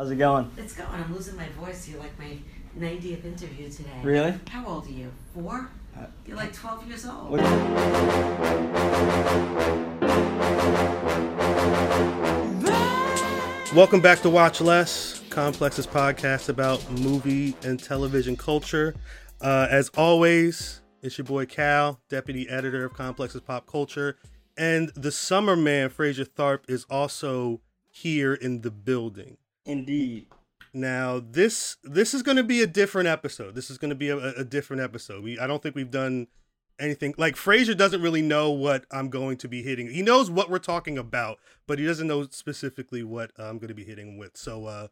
How's it going? It's going. I'm losing my voice. You're like my 90th interview today. Really? How old are you? Four? You're like 12 years old. What- Welcome back to Watch Less, Complex's podcast about movie and television culture. Uh, as always, it's your boy Cal, deputy editor of Complex's Pop Culture, and the summer man Fraser Tharp is also here in the building. Indeed. Now this this is going to be a different episode. This is going to be a, a different episode. We I don't think we've done anything like Fraser doesn't really know what I'm going to be hitting. He knows what we're talking about, but he doesn't know specifically what I'm going to be hitting with. So uh,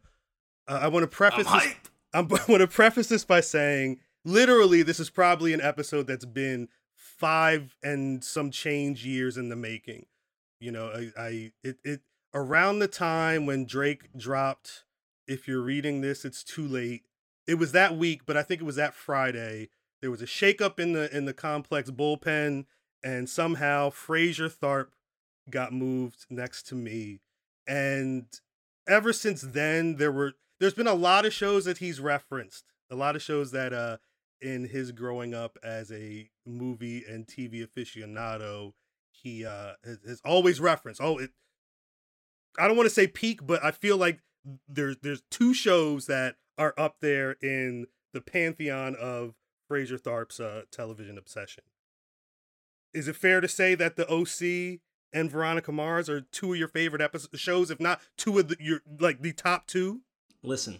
I want to preface this, I'm, I want to preface this by saying literally this is probably an episode that's been five and some change years in the making. You know, I, I it it around the time when Drake dropped if you're reading this, it's too late. It was that week, but I think it was that Friday. There was a shakeup in the in the complex bullpen, and somehow Fraser Tharp got moved next to me. And ever since then, there were there's been a lot of shows that he's referenced, a lot of shows that uh in his growing up as a movie and TV aficionado, he uh has, has always referenced. Oh, it. I don't want to say peak, but I feel like there's there's two shows that are up there in the pantheon of Fraser Tharp's uh, television obsession. Is it fair to say that the OC and Veronica Mars are two of your favorite episodes shows, if not two of the, your like the top two? Listen,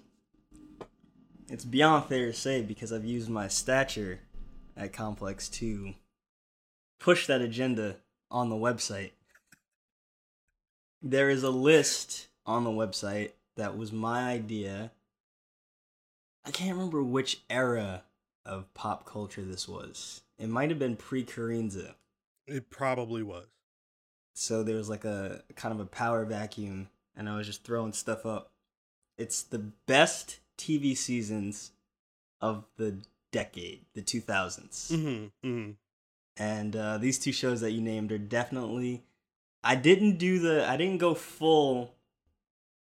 it's beyond fair to say because I've used my stature at Complex to push that agenda on the website. There is a list on the website that was my idea. I can't remember which era of pop culture this was. It might have been pre Carinza. It probably was. So there was like a kind of a power vacuum, and I was just throwing stuff up. It's the best TV seasons of the decade, the 2000s. Mm-hmm, mm-hmm. And uh, these two shows that you named are definitely. I didn't do the. I didn't go full.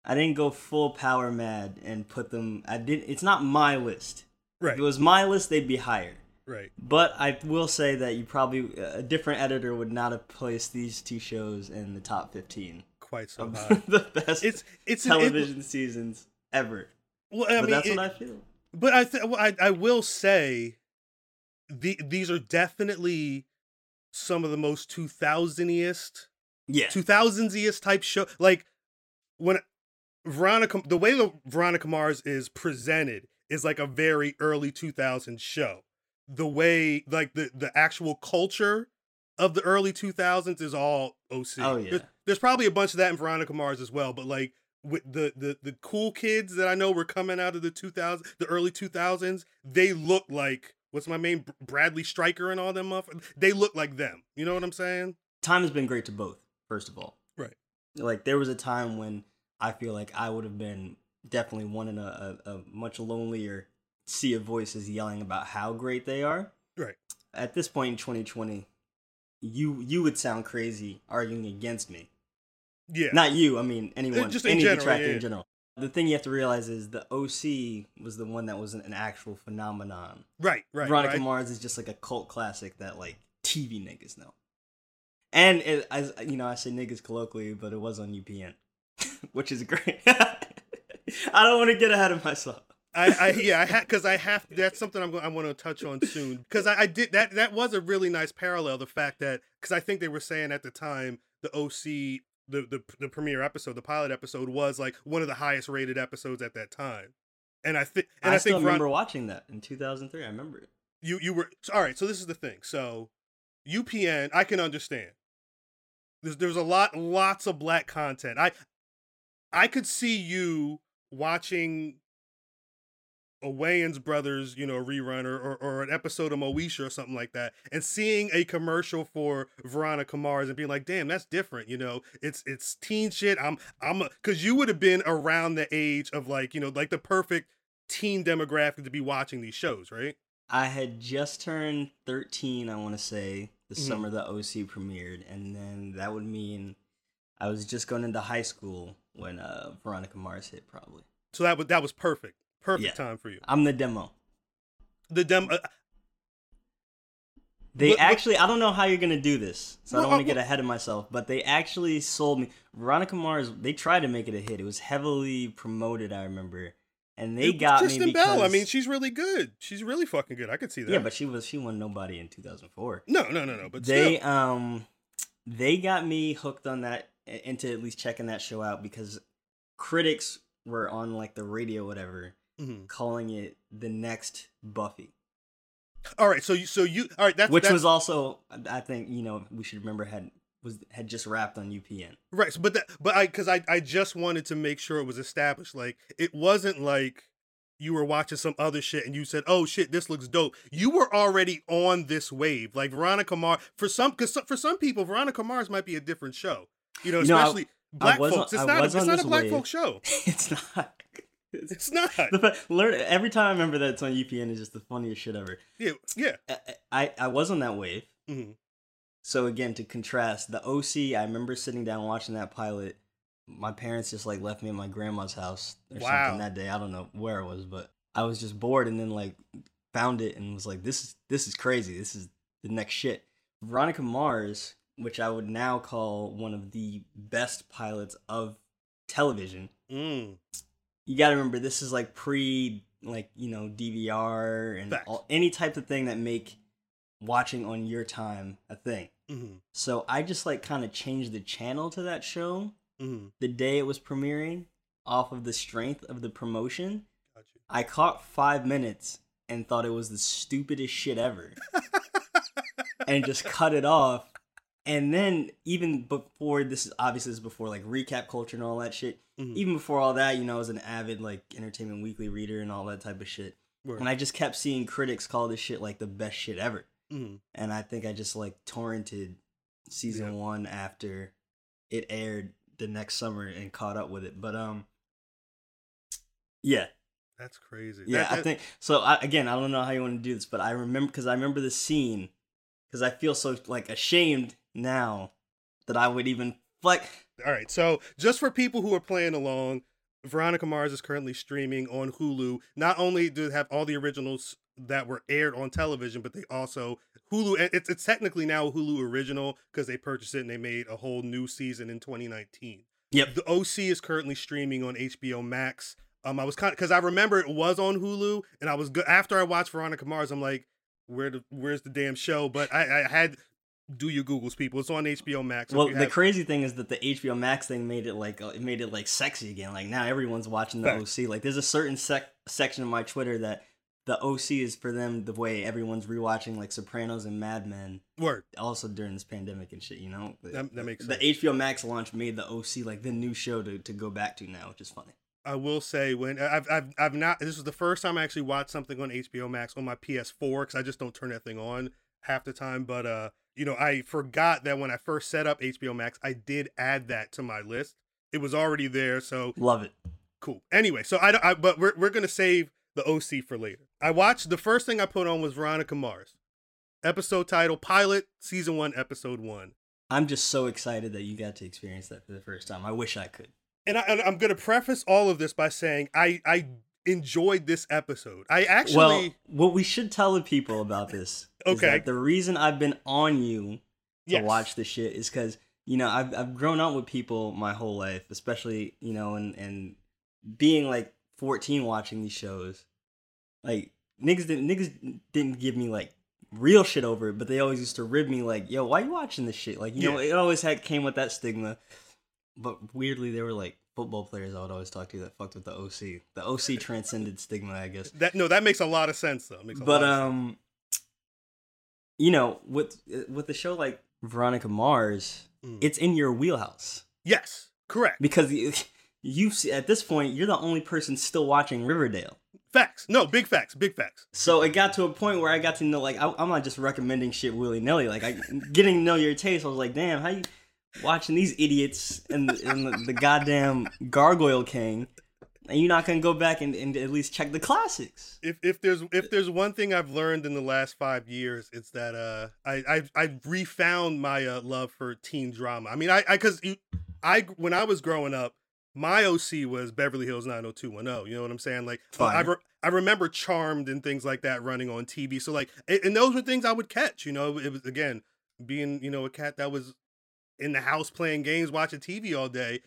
I didn't go full power mad and put them. I didn't. It's not my list. Right. If it was my list, they'd be higher. Right. But I will say that you probably a different editor would not have placed these two shows in the top fifteen Quite so high. the best It's it's an- it- television seasons ever. well, I but mean, that's it- what I feel. But I, th- I I will say, the these are definitely some of the most two thousandiest, Yeah. two thousandiest type show. Like when Veronica, the way the Veronica Mars is presented is like a very early two thousand show. The way, like the the actual culture of the early two thousands is all OC. Oh, yeah. There's, there's probably a bunch of that in Veronica Mars as well, but like with the the the cool kids that I know were coming out of the 2000 the early 2000s, they look like what's my name Bradley Striker and all them motherfuckers. They look like them. You know what I'm saying? Time has been great to both. First of all, Right. like there was a time when I feel like I would have been definitely one in a, a, a much lonelier sea of voices yelling about how great they are. Right. At this point in 2020, you you would sound crazy arguing against me. Yeah. Not you, I mean anyone, just in any general, detractor yeah, in general. The thing you have to realize is the OC was the one that was an, an actual phenomenon. right. Right. Veronica right. Mars is just like a cult classic that like TV niggas know. And it, as you know, I say niggas colloquially, but it was on UPN, which is great. I don't want to get ahead of myself. I, I yeah, I had because I have that's something I'm going I want to touch on soon because I, I did that that was a really nice parallel the fact that because I think they were saying at the time the OC the the the premiere episode the pilot episode was like one of the highest rated episodes at that time and I think and I, I, still think remember watching that in 2003. I remember it. you you were all right so this is the thing so UPN I can understand there's there's a lot lots of black content I I could see you watching a Wayans Brothers, you know, rerun or, or, or an episode of Moesha or something like that, and seeing a commercial for Veronica Mars and being like, "Damn, that's different." You know, it's it's teen shit. I'm I'm because you would have been around the age of like you know like the perfect teen demographic to be watching these shows, right? I had just turned 13, I want to say, the Mhm. summer the OC premiered, and then that would mean I was just going into high school when uh, Veronica Mars hit, probably. So that was that was perfect, perfect Yeah. time for you. I'm the demo. The demo. Uh, They What- what- actually, I don't know how you're gonna do this, so I don't want to get ahead of myself. But they actually sold me Veronica Mars. They tried to make it a hit. It was heavily promoted, I remember, and they it got Kristen me because Bell. I mean, she's really good. She's really fucking good. I could see that. yeah, but she was she won nobody in 2004. no, no, no, no. But they still. um they got me hooked on that into at least checking that show out because critics were on like the radio whatever Mhm. calling it the next Buffy. All right, so you, so you, all right, that's which that's, was also I think you know we should remember had was had just wrapped on UPN. right. But that, but I, because I, I just wanted to make sure it was established. Like, it wasn't like you were watching some other shit and you said, "Oh shit, this looks dope." You were already on this wave. Like Veronica Mars, for some, because for some people, Veronica Mars might be a different show. You know, You know, I- especially black on- folks. It's not. A, it's not a black wave. folk show. it's not. It's not. The learn every time I remember that it's on UPN is just the funniest shit ever. Yeah, yeah. I I, I was on that wave. hmm So again, to contrast, the OC, I remember sitting down watching that pilot. My parents just like left me at my grandma's house or Wow. something that day. I don't know where it was, but I was just bored and then like found it and was like, this is this is crazy. This is the next shit. Veronica Mars, which I would now call one of the best pilots of television. Mm. You got to remember this is like pre like, you know, DVR and all, any type of thing that make watching on your time a thing. Hmm So I just like kind of changed the channel to that show hmm the day it was premiering off of the strength of the promotion. Got you. I caught five minutes and thought it was the stupidest shit ever and just cut it off. And then even before this is obviously this is before like recap culture and all that shit. Mhm. Even before all that, you know, I was an avid like Entertainment Weekly reader and all that type of shit. Word. And I just kept seeing critics call this shit like the best shit ever Mhm. and I think I just like torrented season one after it aired the next summer and caught up with it. But um, yeah, That's crazy. yeah, That- I think so. I, again, I don't know how you want to do this, but I remember because I remember the scene because I feel so like ashamed now that I would even like. All right. So, just for people who are playing along, Veronica Mars is currently streaming on Hulu. Not only do they have all the originals that were aired on television, but they also Hulu. It's it's technically now Hulu original because they purchased it and they made a whole new season in 2019. Yep. The OC is currently streaming on HBO Max. Um, I was kind of because I remember it was on Hulu, and I was good after I watched Veronica Mars. I'm like, where the where's the damn show? But I, I had do your Googles, people. It's on HBO Max. Well, the have- crazy thing is that the HBO Max thing made it like uh, it made it like sexy again. Like now everyone's watching the. OC. Like there's a certain sec- section of my Twitter that the OC is for them the way everyone's rewatching like Sopranos and Mad Men. word. Also during this pandemic and shit, you know. That- that makes the sense. HBO Max launch made the OC like the new show to, to go back to now, which is funny. I will say when I've I've I've not this was the first time I actually watched something on HBO Max on my PS4 because I just don't turn that thing on half the time. But uh, you know, I forgot that when I first set up HBO Max, I did add that to my list. It was already there, so Love it. cool. Anyway, so I, don't- I but we're we're gonna save the OC for later. I watched the first thing I put on was Veronica Mars, episode title pilot season one episode one. I'm just so excited that you got to experience that for the first time. I wish I could. And, I, and I'm going to preface all of this by saying I I enjoyed this episode. I actually well, what we should tell the people about this is Okay. that the reason I've been on you to Yes. watch the shit is because you know I've I've grown up with people my whole life, especially you know and and being like 14 watching these shows, like niggas didn't niggas didn't give me like real shit over it, but they always used to rib me like, yo, why you watching this shit? Like you know, it always had came with that stigma. But weirdly, there were like football players I would always talk to that fucked with the OC. The OC transcended stigma, I guess that no that makes a lot of sense though. Makes a but lot of sense. um you know with with a show like veronica mars Mm. it's in your wheelhouse yes, correct. because the, you see at this point you're the only person still watching Riverdale. Facts. No, big facts. Big facts. So it got to a point where I got to know, like, I, I'm not just recommending shit willy nilly. Like, I getting to know your taste. I was like, damn, how you watching these idiots and, the, and the, the goddamn Gargoyle King, and you're not gonna go back and, and at least check the classics? If if there's if there's one thing I've learned in the last five years, it's that uh I I've, I've refound my uh, love for teen drama. I mean, I I because I when I was growing up, my OC was Beverly Hills 90210. You know what I'm saying? Like I, re- I remember Charmed and things like that running on TV. So like, and those were things I would catch. You know, it was again being you know a cat that was in the house playing games, watching TV all day.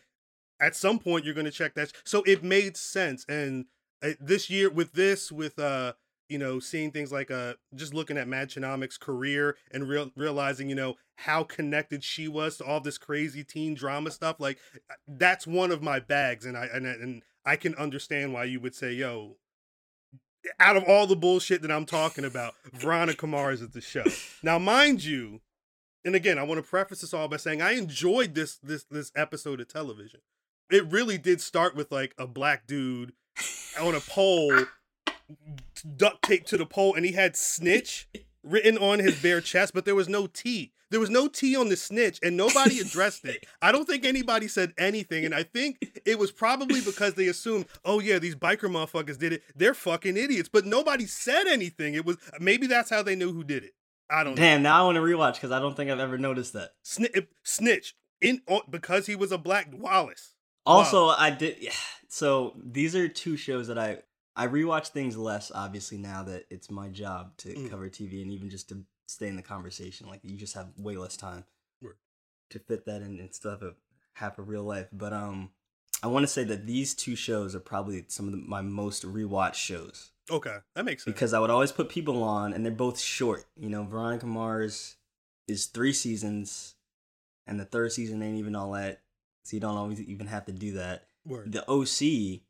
At some point, you're going to check that. So it made sense. And uh, this year, with this, with uh, you know, seeing things like uh, just looking at Mädchen Amick's career and real realizing, you know, how connected she was to all this crazy teen drama stuff. Like uh, that's one of my bags, and I and and I can understand why you would say, "Yo, out of all the bullshit that I'm talking about, Veronica Mars is at the show." Now, mind you, and again, I want to preface this all by saying I enjoyed this this this episode of television. It really did start with like a black dude on a pole duct taped to the pole and he had snitch written on his bare chest, but there was no T. There was no T on the snitch, and nobody addressed it. I don't think anybody said anything, and I think it was probably because they assumed, oh yeah, these biker motherfuckers did it. They're fucking idiots, but nobody said anything. It was maybe that's how they knew who did it. I don't. Damn, know. now I want to rewatch because I don't think I've ever noticed that. Sni- snitch in because he was a black Wallace. Also, wow. I did. Yeah. So these are two shows that I I rewatch things less, obviously, now that it's my job to mm. cover TV and even just to stay in the conversation. Like you just have way less time right. to fit that in and stuff of half of real life. But um, I want to say that these two shows are probably some of the, my most rewatched shows. Okay, that makes sense. Because I would always put people on, and they're both short. You know, Veronica Mars is three seasons, and the third season ain't even all that, so you don't always even have to do that. Word. The OC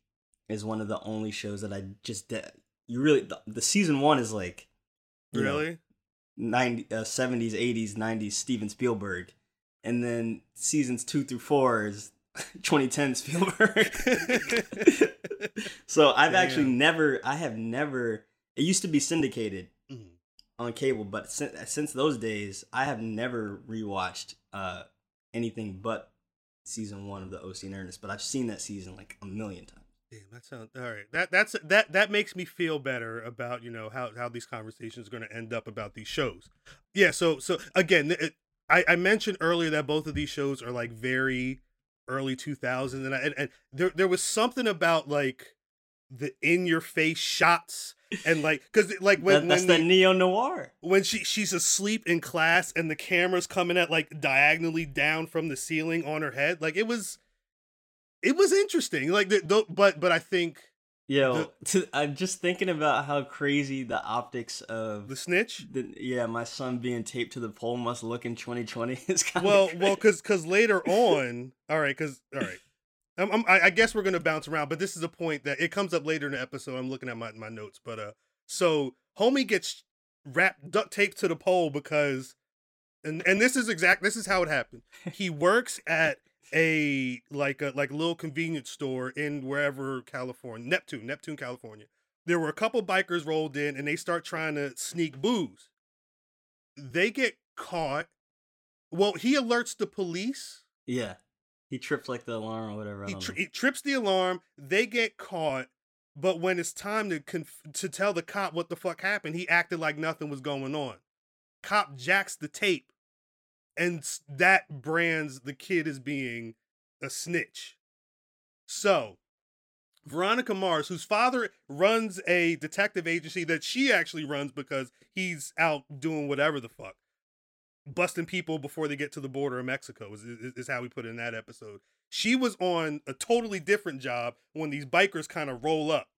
is one of the only shows that I just de- you really the, the season one is like really 90 uh, 70s 80s 90s Steven Spielberg and then seasons 2 through 4 is 2010 Spielberg so I've Damn. actually never I have never it used to be syndicated mm-hmm. on cable but since, since those days I have never rewatched uh anything but season 1 of the OC and Ernest. but I've seen that season like a million times Damn, that sounds all right. That that's that that makes me feel better about you know how how these conversations are going to end up about these shows. Yeah. So so again, it, I I mentioned earlier that both of these shows are like very early 2000s, and I, and, and there there was something about like the in your face shots and like because like when, that, that's when the neo noir when she she's asleep in class and the camera's coming at like diagonally down from the ceiling on her head like it was it was interesting. Like, the, the, but but I think. Yo, the, I'm just thinking about how crazy the optics of the snitch. The, yeah, my son being taped to the pole must look in 2020. It's kind well, well, because because later on, all right, because all right, I'm, I'm, I guess we're gonna bounce around, but this is a point that it comes up later in the episode. I'm looking at my my notes, but uh, so homie gets wrapped duct taped to the pole because, and and this is exact. This is how it happened. He works at a like a like a little convenience store in wherever California, Neptune, Neptune, California. There were a couple bikers rolled in and they start trying to sneak booze. They get caught. Well, he alerts the police. Yeah. He trips like the alarm or whatever. He, tri- he, trips the alarm. They get caught. But when it's time to conf- to tell the cop what the fuck happened, he acted like nothing was going on. Cop jacks the tape and that brands the kid as being a snitch. So, Veronica Mars, whose father runs a detective agency that she actually runs because he's out doing whatever the fuck, busting people before they get to the border of Mexico, is, is, is how we put it in that episode. She was on a totally different job when these bikers kind of roll up.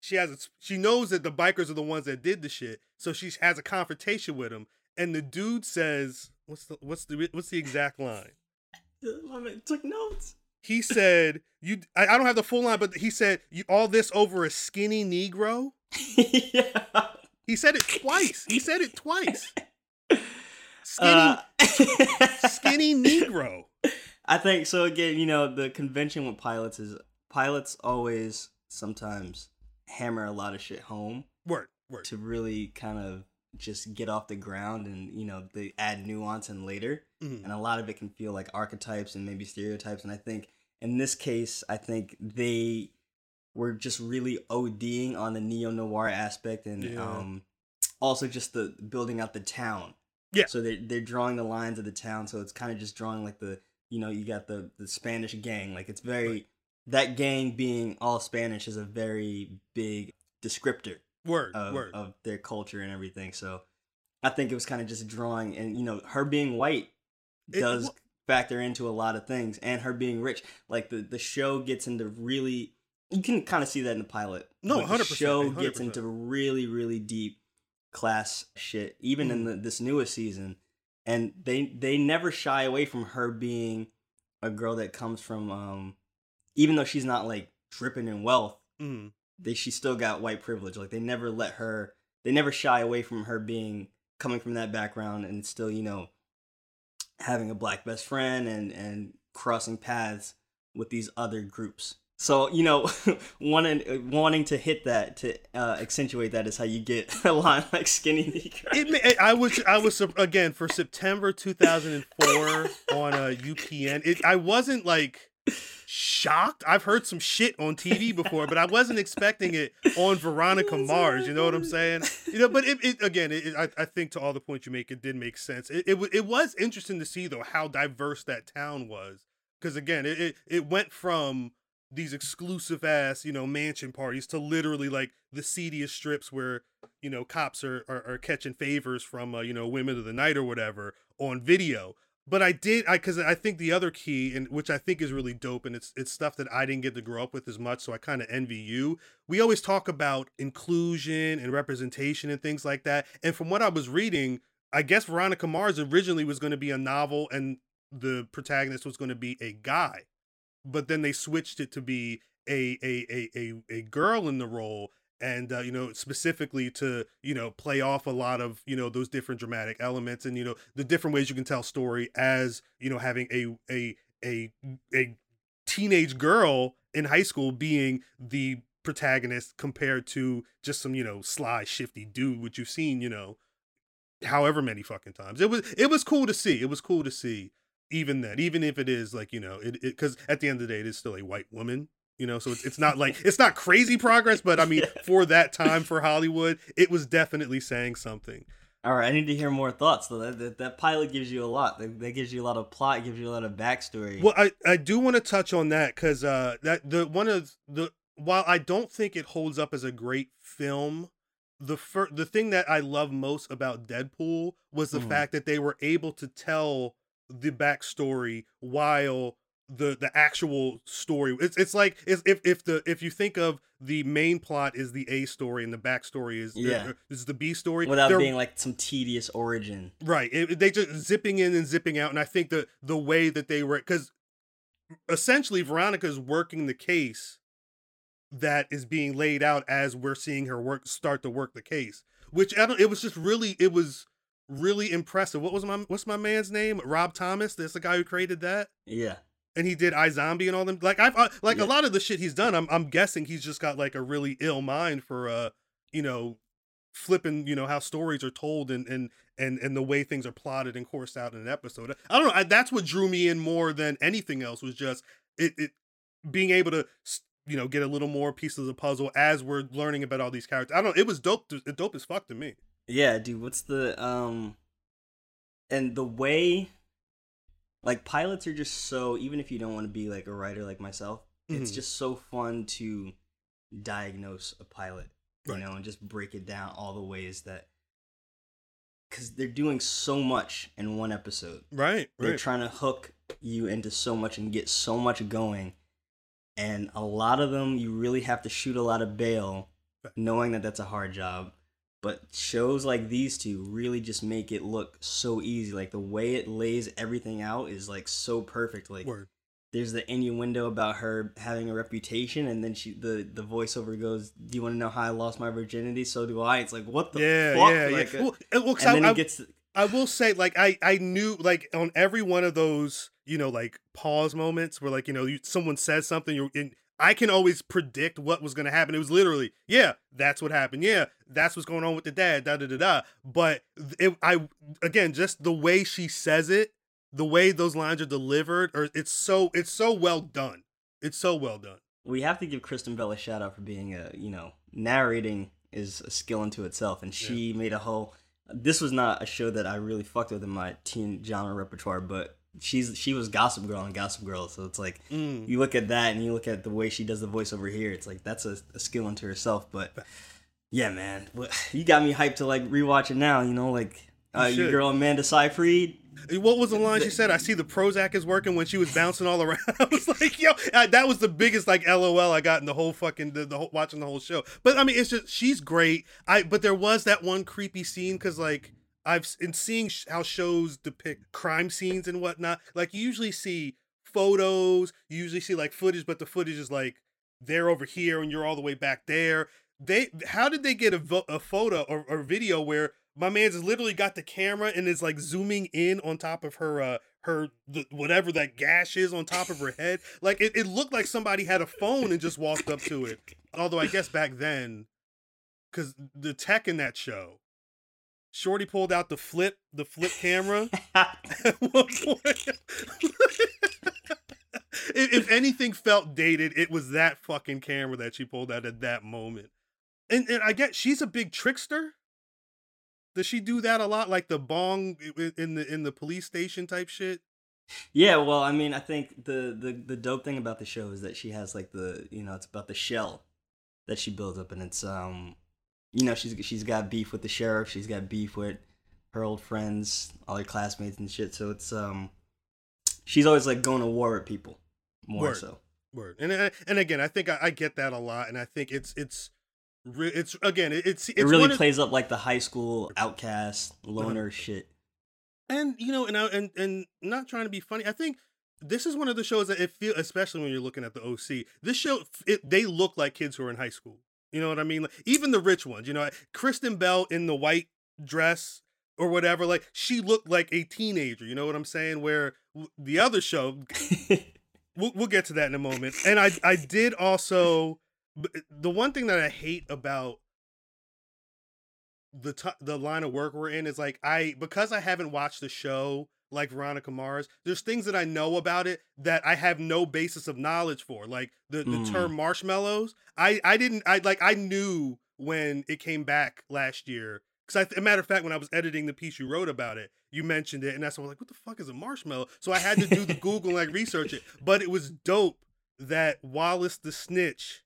She has a, she knows that the bikers are the ones that did the shit, so she has a confrontation with them, and the dude says, What's the what's the what's the exact line? I took notes. He said, "You." I, I, don't have the full line, but he said, "You all this over a skinny Negro." yeah. He said it twice. He said it twice. Skinny, uh, skinny Negro. I think so. Again, you know, the convention with pilots is pilots always sometimes hammer a lot of shit home Word, word. to really kind of just get off the ground and you know they add nuance and later Mhm. and a lot of it can feel like archetypes and maybe stereotypes and i think in this case i think they were just really oding on the neo-noir aspect and Yeah. um also just the building out the town Yeah. so they're, they're drawing the lines of the town so it's kind of just drawing like the you know you got the the spanish gang like it's very Right. that gang being all spanish is a very big descriptor Word, of, word. of their culture and everything. So I think it was kind of just drawing, and you know, her being white It- does well- factor into a lot of things, and her being rich. Like the the show gets into really, you can kind of see that in the pilot. No, 100%, show gets 100%. into really really deep class shit, even in Mhm. the, this newest season, and they they never shy away from her being a girl that comes from, um, even though she's not like dripping in wealth Mhm. They she still got white privilege. Like they never let her they never shy away from her being coming from that background and still, you know, having a black best friend and and crossing paths with these other groups. So, you know, wanting wanting to hit that to uh, accentuate that is how you get a line like skinny Negro. It, I was I was again for September 2004 on a UPN. It, I wasn't like shocked. I've heard some shit on TV before, but I wasn't expecting it on Veronica Mars. You know what I'm saying? You know, but it, it again, it, I, I think to all the points you make, it did make sense. It, it it was interesting to see though how diverse that town was, because again, it, it it went from these exclusive ass you know mansion parties to literally like the seediest strips where you know cops are are, are catching favors from uh, you know women of the night or whatever on video but i did i because i think the other key and which i think is really dope and it's it's stuff that i didn't get to grow up with as much so i kind of envy you. We always talk about inclusion and representation and things like that and from what i was reading i guess veronica mars originally was going to be a novel and the protagonist was going to be a guy but then they switched it to be a a a a, a girl in the role and uh, you know specifically to you know play off a lot of you know those different dramatic elements and you know the different ways you can tell story as you know having a a a a teenage girl in high school being the protagonist compared to just some you know sly shifty dude which you've seen you know however many fucking times. It was it was cool to see. It was cool to see even then even if it is like you know it because at the end of the day it is still a white woman you know so it's, it's not like it's not crazy progress but i mean for that time for hollywood it was definitely saying something All right, I need to hear more thoughts. Though that, that, that pilot gives you a lot. That, that gives you a lot of plot. Gives you a lot of backstory. well i i do want to touch on that because uh that the one of the while i don't think it holds up as a great film the fir- the thing that i love most about deadpool was the Mhm. fact that they were able to tell the backstory while the the actual story it's it's like it's, if if the if you think of the main plot is the A story and the backstory is uh, Yeah. Uh, is the B story Without they're- being like some tedious origin. Right. It, they just zipping in and zipping out, and I think the the way that they were because essentially Veronica's working the case that is being laid out as we're seeing her work start to work the case. Which I don't. It was just really. It was really impressive. What was my what's my man's name? Rob Thomas. That's the guy who created that. Yeah. And he did iZombie and all them. Like I've uh, like Yeah. a lot of the shit he's done. I'm I'm guessing he's just got like a really ill mind for uh you know flipping you know how stories are told and and and and the way things are plotted and coursed out in an episode. I don't know. I, that's what drew me in more than anything else was just it it being able to you know get a little more pieces of the puzzle as we're learning about all these characters. I don't. know, It was dope. To, dope as fuck to me. Yeah, dude, what's the um and the way like pilots are just so even if you don't want to be like a writer like myself, it's Mhm. just so fun to diagnose a pilot, you Right. know, and just break it down all the ways that cuz they're doing so much in one episode. Right. They're Right. trying to hook you into so much and get so much going. And a lot of them, you really have to shoot a lot of bail, knowing that that's a hard job. But shows like these two really just make it look so easy. Like the way it lays everything out is like so perfect. Like Word. there's the innuendo about her having a reputation, and then she the the voiceover goes, "Do you want to know how I lost my virginity? So do I." It's like what the Yeah. fuck? Yeah. Like, yeah. uh, Well, uh, well, 'cause and I- then I- it gets I will say, like, I I knew, like, on every one of those, you know like pause moments where like you know you, someone says something you're in I can always predict what was going to happen. It was literally, yeah, that's what happened. Yeah, that's what's going on with the dad. Da da da da. But it, I again, just the way she says it, the way those lines are delivered, or it's so it's so well done. It's so well done. We have to give Kristen Bell a shout out for being a you know narrating is a skill unto itself, and she yeah. made a whole. This was not a show that I really fucked with in my teen genre repertoire, but she's she was Gossip Girl on Gossip Girl, so it's like mm. you look at that and you look at the way she does the voice over here. It's like that's a, a skill unto herself. But yeah, man, you got me hyped to like rewatch it now. You know, like uh, you your girl Amanda Seyfried. What was the line she said? I see the Prozac is working when she was bouncing all around. I was like, yo, that was the biggest like LOL I got in the whole fucking the, the whole, watching the whole show. But I mean, it's just she's great. I but there was that one creepy scene because like I've in seeing how shows depict crime scenes and whatnot. Like you usually see photos, you usually see like footage, but the footage is like they're over here and you're all the way back there. They how did they get a, vo- a photo or, or video where my man's literally got the camera and is like zooming in on top of her uh her the, whatever that gash is on top of her head like it, it looked like somebody had a phone and just walked up to it although i guess back then because the tech in that show Shorty pulled out the flip, the flip camera. if anything felt dated, it was that fucking camera that she pulled out at that moment. And and I get she's a big trickster. Does she do that a lot, like the bong in the in the police station type shit? Yeah, well, I mean, I think the the the dope thing about the show is that she has like the you know it's about the shell that she builds up, and it's um you know she's she's got beef with the sheriff. She's got beef with her old friends, all her classmates and shit. So it's um, she's always like going to war with people more Word. so. Word. And and again, I think I, I, get that a lot, and I think it's it's it's again it's, it's it really plays up like the high school outcast loner uh-huh. shit. And you know, and I, and and not trying to be funny, I think this is one of the shows that it feel, especially when you're looking at the OC. This show, it, they look like kids who are in high school. You know what I mean? Like, even the rich ones, you know, Kristen Bell in the white dress or whatever, like she looked like a teenager. You know what I'm saying? Where the other show, we'll, we'll get to that in a moment. And I I did also the one thing that I hate about the t- the line of work we're in is like I because I haven't watched the show like Veronica Mars. There's things that I know about it that I have no basis of knowledge for. Like the, the mm. term marshmallows. I, I didn't I like I knew when it came back last year. Because a matter of fact, when I was editing the piece you wrote about it, you mentioned it, and that's why I was like, "What the fuck is a marshmallow?" So I had to do the Google and like research it. But it was dope that Wallace the Snitch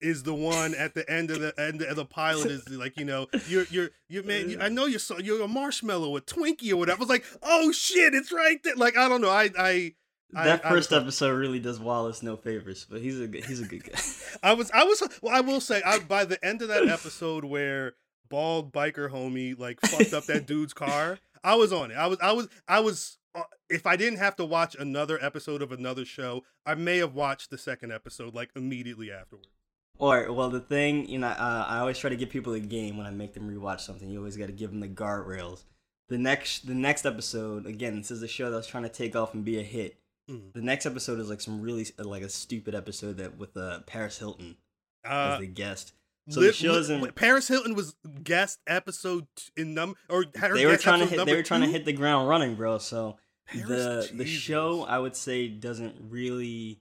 is the one at the end of the end of the pilot is like you know you're you're you man you, I know you're so you're a marshmallow a Twinkie or whatever. I was like oh shit it's right there. Like I don't know I I. That I, first I, episode really does Wallace no favors, but he's a good, he's a good guy. I was I was well I will say I, by the end of that episode where bald biker homie like fucked up that dude's car, I was on it. I was I was I was uh, if I didn't have to watch another episode of another show, I may have watched the second episode like immediately afterwards. Or well, the thing you know, uh, I always try to give people a game when I make them rewatch something. You always got to give them the guardrails. The next, the next episode, again, this is a show that was trying to take off and be a hit. Mm. The next episode is like some really like a stupid episode that with uh, Paris Hilton uh, as the guest. So li- the show isn't. Paris Hilton was guest episode in num or they were trying to hit. They were trying to hit the ground running, bro. So Paris, the Jesus. the show I would say doesn't really.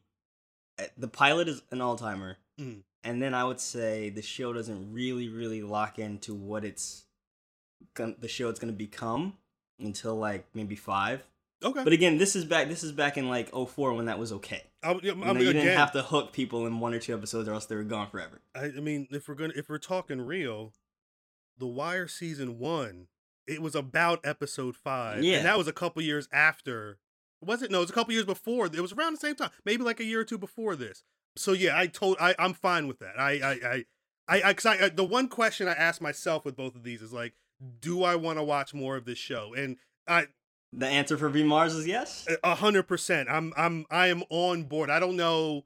Eh, the pilot is an all timer. Mm and then I would say the show doesn't really, really lock into what it's the show it's going to become until like maybe five. Okay. But again, this is back. This is back in like 04 when that was okay. I, I, you, know, you didn't have to hook people in one or two episodes, or else they were gone forever. I, I mean, if we're gonna if we're talking real, The Wire season one, it was about episode five. Yeah. And that was a couple years after. Was it? No, it was a couple years before. It was around the same time, maybe like a year or two before this so yeah, I told I I'm fine with that. I I I I, I, cause I, the one question I ask myself with both of these is like, do I want to watch more of this show? And I the answer for V Mars is yes. A hundred percent. I'm I'm I am on board. I don't know.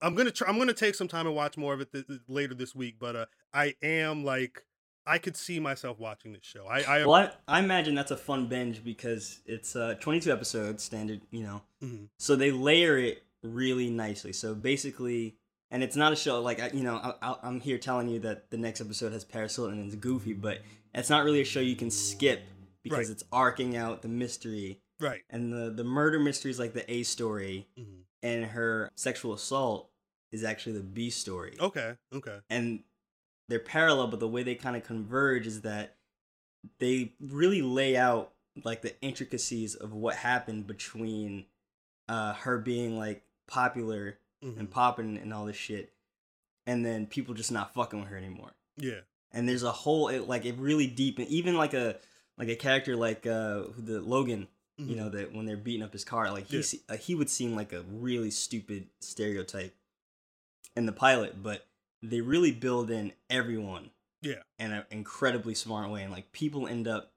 I'm gonna try. I'm gonna take some time and watch more of it th- later this week. But uh, I am like I could see myself watching this show. I I, Well, I, I imagine that's a fun binge because it's uh 22 episodes standard, you know. Mhm. So they layer it really nicely. So basically, and it's not a show like I- you know I, I'm here telling you that the next episode has Paris Hilton and it's goofy, but it's not really a show you can skip because Right. it's arcing out the mystery right. and the the murder mystery is like the A story, Mhm. and her sexual assault is actually the B story Okay. Okay. and they're parallel, but the way they kind of converge is that they really lay out like the intricacies of what happened between uh, her being like popular Mhm. and popping and all this shit, and then people just not fucking with her anymore. Yeah. And there's a whole it, like it really deep, and even like a like a character like uh the Logan. You Mhm. know that when they're beating up his car, like he Yeah. uh, he would seem like a really stupid stereotype in the pilot, but they really build in everyone Yeah. in an incredibly smart way, and like people end up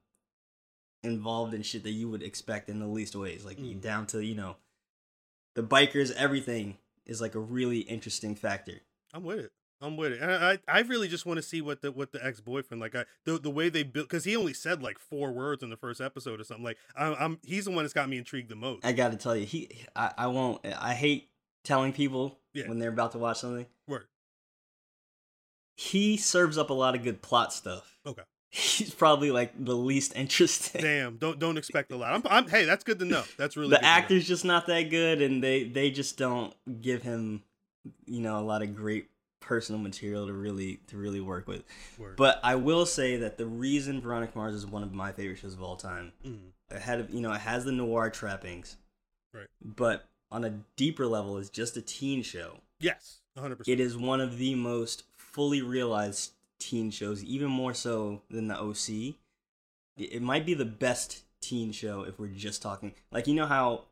involved in shit that you would expect in the least ways, like Mm. down to you know the bikers. Everything is like a really interesting factor. I'm with it. I'm with it, and I I really just want to see what the what the ex boyfriend like. I the the way they built because he only said like four words in the first episode or something. Like I'm, I'm he's the one that's got me intrigued the most. I got to tell you, he I, I won't. I hate telling people Yeah. when they're about to watch something. Word. He serves up a lot of good plot stuff. Okay. He's probably like the least interesting. Damn. Don't don't expect a lot. I'm, I'm hey, that's good to know. That's really the actor's just not that good, and they they just don't give him, you know, a lot of great personal material to really to really work with. Word. But I will say that the reason Veronica Mars is one of my favorite shows of all time, Mhm. it had you know it has the noir trappings, Right. but on a deeper level, is just a teen show. Yes. 100. percent It is one of the most fully realized teen shows, even more so than the OC. It might be the best teen show if we're just talking. Like, you know how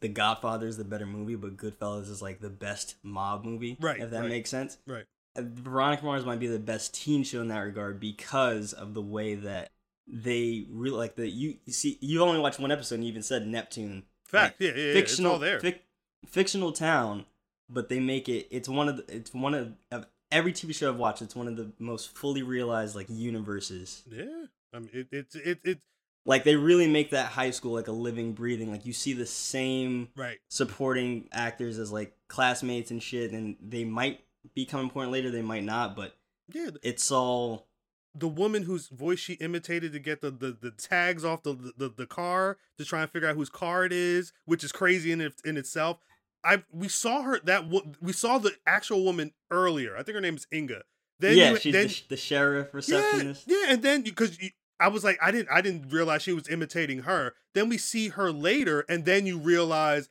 The Godfather is the better movie, but Goodfellas is like the best mob movie? Right, If that right. makes sense. Right. Uh, Veronica Mars might be the best teen show in that regard because of the way that they really like the you you see you only watched one episode and you even said Neptune Fact. like, yeah, yeah, yeah. It's all there. fic- fictional town, but they make it. It's one of the. It's one of, of every TV show I've watched. It's one of the most fully realized like universes. yeah. I mean, it, it's it it Like they really make that high school like a living, breathing. Like you see the same right. supporting actors as like classmates and shit, and they might become important later. They might not, but Yeah. it's all the woman whose voice she imitated to get the, the, the tags off the, the the car to try and figure out whose car it is, which is crazy in it, in itself. I we saw her that we saw the actual woman earlier. I think her name is Inga. Then yeah. you, she's then, the, the sheriff yeah, receptionist. yeah, and then because I was like, I didn't I didn't realize she was imitating her. Then we see her later, and then you realize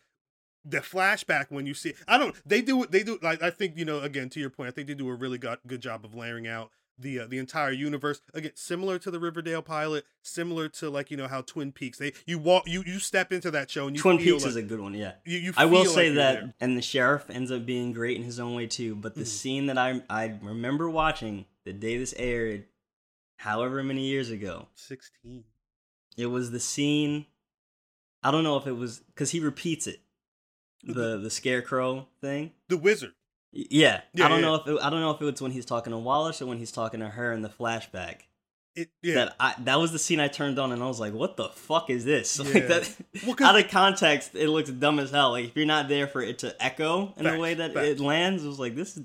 the flashback when you see. I don't. They do. They do. Like I think you know. Again, to your point, I think they do a really good good job of layering out the uh, the entire universe. Again, similar to the Riverdale pilot, similar to like you know how Twin Peaks. They you walk you you step into that show and you Twin Peaks like, is a good one. Yeah. you, you I will say like that, there. and the sheriff ends up being great in his own way too. But the Mhm. scene that I I remember watching the day this aired, however many years ago, sixteen. it was the scene. I don't know if it was because he repeats it, the the scarecrow thing. The wizard. Yeah, Yeah, I don't yeah, know if it, I don't know if it's when he's talking to Wallace or when he's talking to her in the flashback. It yeah. That I that was the scene I turned on and I was like, "What the fuck is this?" Yeah. Like that. Well, out of context, it looks dumb as hell. Like if you're not there for it to echo in the way that facts. it lands, it was like this is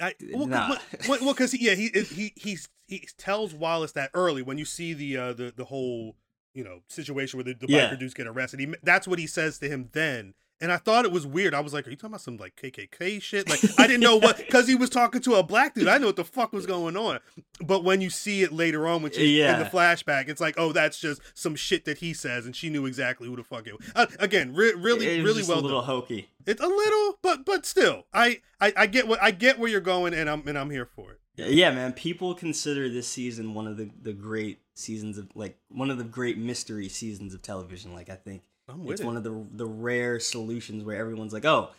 I, well, Nah. well, well, because yeah, he he he's, he tells Wallace that early when you see the uh, the the whole you know situation where the, the Yeah. biker dudes get arrested. He that's what he says to him then. And I thought it was weird. I was like, "Are you talking about some like KKK shit?" Like I didn't know what because he was talking to a black dude. I didn't know what the fuck was going on. But when you see it later on, when she's in Yeah. the flashback, it's like, "Oh, that's just some shit that he says," and she knew exactly who the fuck it was. Uh, again, re- really, really well a little done. hokey. It's a little, but but still, I, I I get what I get where you're going, and I'm and I'm here for it. Yeah, man. People consider this season one of the the great seasons of like one of the great mystery seasons of television. Like I think I'm with it's it. one of the the rare solutions where everyone's like, "Oh,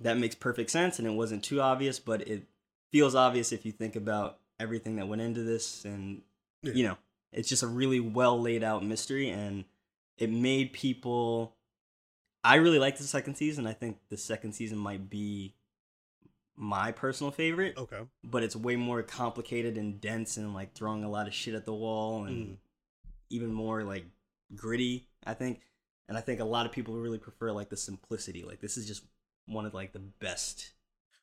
that makes perfect sense," and it wasn't too obvious, but it feels obvious if you think about everything that went into this, and Yeah. you know, it's just a really well laid out mystery, and it made people. I really liked the second season. I think the second season might be my personal favorite, Okay. but it's way more complicated and dense and like throwing a lot of shit at the wall and Mm. even more like gritty. I think, and I think a lot of people really prefer like the simplicity. Like this is just one of like the best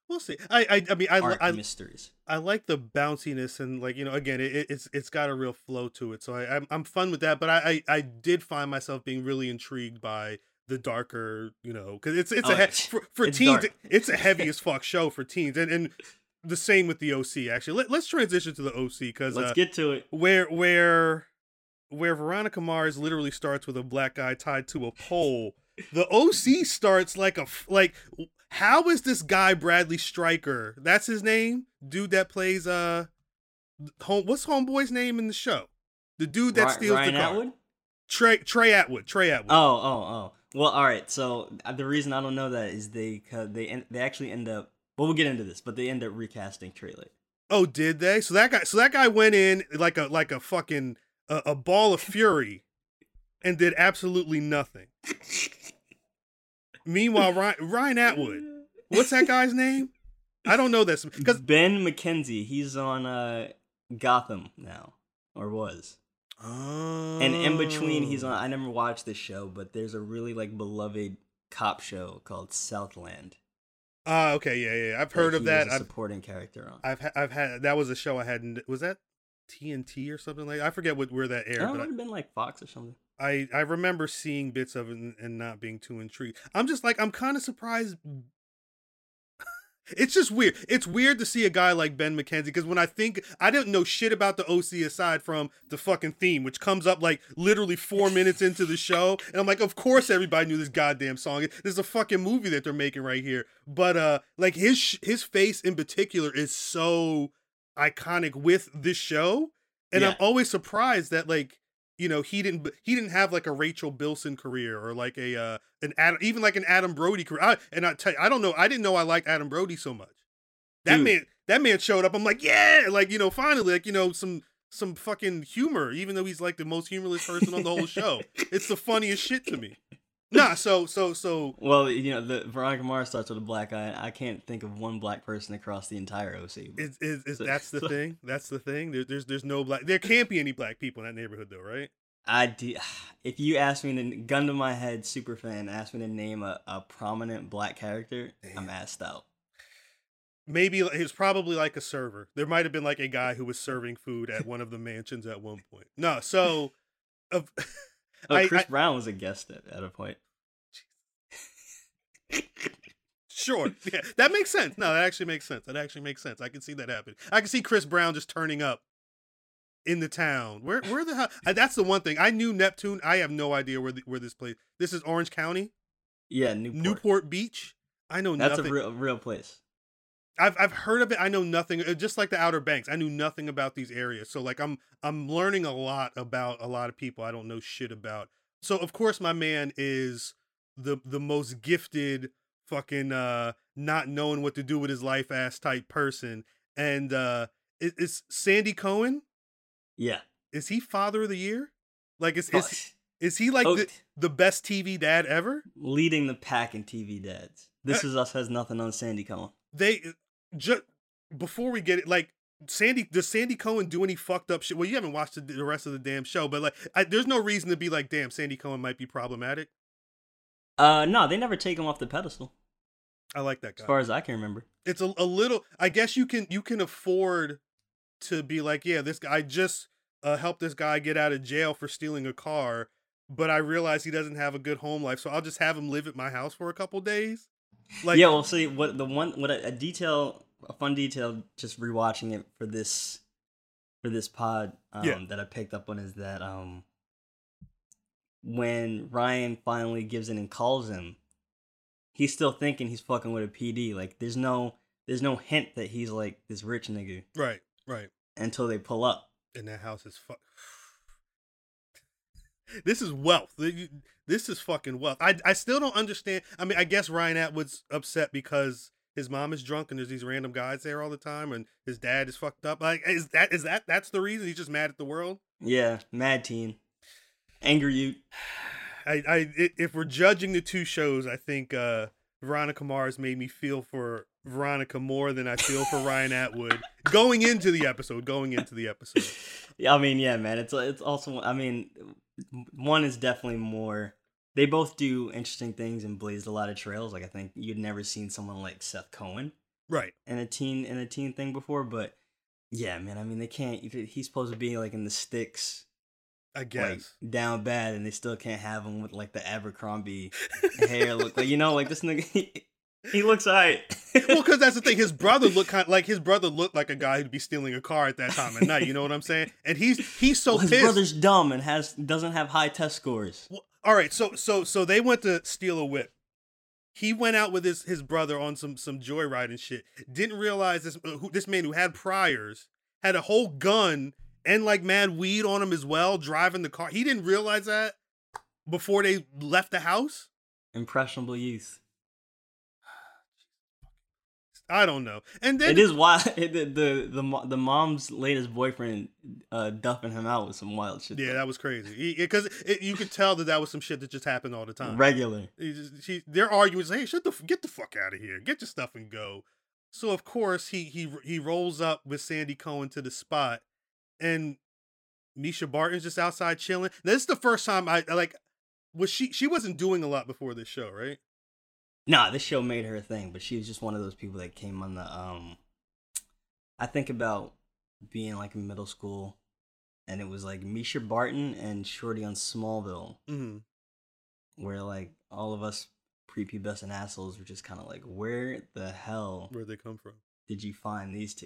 We'll see. I I, I mean I I, mysteries. I like the bounciness and like you know again it, it- it's it's got a real flow to it. So I I'm, I'm fun with that. But I, I I did find myself being really intrigued by the darker you know because it's it's Oh, a he- for, for it's teens dark. it's a heavy as fuck show for teens and and the same with the OC actually. Let, let's transition to the OC because Let's uh, get to it. where where where Veronica Mars literally starts with a black guy tied to a pole. The OC starts like a like how is this guy Bradley Stryker? That's his name, dude that plays uh home. What's homeboy's name in the show? The dude that steals Ryan the car. Atwood? Trey Trey Atwood. Trey Atwood. Oh, oh, oh. Well, all right. So uh, the reason I don't know that is they they they actually end up. Well, we'll get into this, but they end up recasting Trailer. Oh, did they? So that guy, so that guy went in like a like a fucking a, a ball of fury, and did absolutely nothing. Meanwhile, Ryan, Ryan Atwood, what's that guy's name? I don't know this because Ben McKenzie, he's on uh Gotham now, or was. oh. And in between, he's on. I never watched this show, but there's a really like beloved cop show called Southland. Ah, okay, yeah, yeah, I've heard he of that. I've, supporting character on. I've ha- I've had that was a show I hadn't. Was that TNT or something like? I forget what where that aired, it would have been like Fox or something. I I remember seeing bits of it and, and not being too intrigued. I'm just like I'm kind of surprised. it's just weird. It's weird to see a guy like Ben McKenzie because when I think I didn't know shit about the OC aside from the fucking theme, which comes up like literally four minutes into the show, and I'm like, of course everybody knew this goddamn song. There's a fucking movie that they're making right here, but uh, like his his face in particular is so iconic with this show, and I'm always surprised that like you know he didn't he didn't have like a Rachel Bilson career or like a uh an Adam even like an Adam Brody career. I, and I tell you, I don't know. I didn't know I liked Adam Brody so much. That Dude. man that man showed up. I'm like, yeah, like you know, finally, like you know, some some fucking humor. Even though he's like the most humorless person on the whole show, it's the funniest shit to me. Nah, so so so Well, you know, the Veronica Mars starts with a black eye. I can't think of one black person across the entire OC. is is, is So- that's the so- thing? That's the thing. There, there's there's no black. There can't be any black people in that neighborhood though, right? I do, if you ask me to gun to my head, super fan, ask me to name a, a prominent black character, I'm asked out. maybe he was probably like a server. There might have been like a guy who was serving food at one of the mansions at one point. No, so of Oh, I- Chris I- Brown was a guest at, at a point. sure, yeah, that makes sense. No, that actually makes sense. That actually makes sense. I can see that happen. I can see Chris Brown just turning up in the town. Where where the hell? That's the one thing I knew Neptune. I have no idea where the, where this place. This is Orange County, Yeah, Newport. Newport Beach. I know That's nothing. a real real place. I've I've heard of it. I know nothing. uh, Just like the Outer Banks, I knew nothing about these areas. So like I'm I'm learning a lot about a lot of people I don't know shit about. So of course my man is the the most gifted fucking uh not knowing what to do with his life ass type person. And uh is, is Sandy Cohen? Yeah. Is he father of the year? Like is is, is he like Oh, the, the best TV dad ever? leading the pack in TV dads. This Uh, is us has nothing on Sandy Cohen. they just before we get it like sandy does sandy cohen do any fucked up shit well you haven't watched the, the rest of the damn show but like I, there's no reason to be like damn sandy cohen might be problematic Uh, no, they never take him off the pedestal, i like that guy. as far as I can remember. it's a, a little i guess you can you can afford to be like yeah this guy i just uh, helped this guy get out of jail for stealing a car but i realize he doesn't have a good home life so i'll just have him live at my house for a couple days like yeah, well, see what the one what a, a detail, a fun detail, just rewatching it for this for this pod um, Yeah. that I picked up on is that um when Ryan finally gives in and calls him, he's still thinking he's fucking with a PD. Like there's no there's no hint that he's like this rich nigga right right until they pull up. and that house is fuck. This is wealth. This is fucking wealth. I I still don't understand. I mean, I guess Ryan Atwood's upset because his mom is drunk and there's these random guys there all the time, and his dad is fucked up. Like, is that is that that's the reason he's just mad at the world? Yeah, mad teen, angry. I I i- if we're judging the two shows, I think uh Veronica Mars made me feel for Veronica more than I feel for Ryan Atwood going into the episode. Going into the episode. Yeah, I mean, yeah, man. It's it's also. I mean, one is definitely more. They both do interesting things and blazed a lot of trails. Like I think you'd never seen someone like Seth Cohen Right. in a teen in a teen thing before, but yeah, man. I mean, they can't. He's supposed to be like in the sticks, I like guess. down bad, and they still can't have him with like the Abercrombie hair look. Like you know, like this nigga, he, he looks alright. well, because that's the thing. His brother looked kind like his brother looked like a guy who'd be stealing a car at that time of night. You know what I'm saying? And he's he's so Well, his pissed. brother's dumb and has doesn't have high test scores. Well, all right, so so so they went to steal a whip. He went out with his his brother on some some joyride and shit. Didn't realize this uh, who, this man who had priors had a whole gun and like mad weed on him as well, driving the car. He didn't realize that before they left the house. Impressionable youth. I don't know. And then It is wild. The the the, the mom's latest boyfriend uh, duffing him out with some wild shit. yeah, that was crazy. Because you could tell that that was some shit that just happened all the time. regular. He just- she, their arguments, hey, shut the get the fuck out of here, get your stuff and go. So of course he he he rolls up with Sandy Cohen to the spot, and Mischa Barton's just outside chilling. This is the first time I, like was she she wasn't doing a lot before this show, right? Nah, this show made her a thing, but she was just one of those people that came on the um. I think about being like in middle school, and it was like Mischa Barton and Shorty on Smallville, Mm-hmm. where like all of us prepubescent assholes were just kind of like, where the hell Where'd they come from? did you find these two?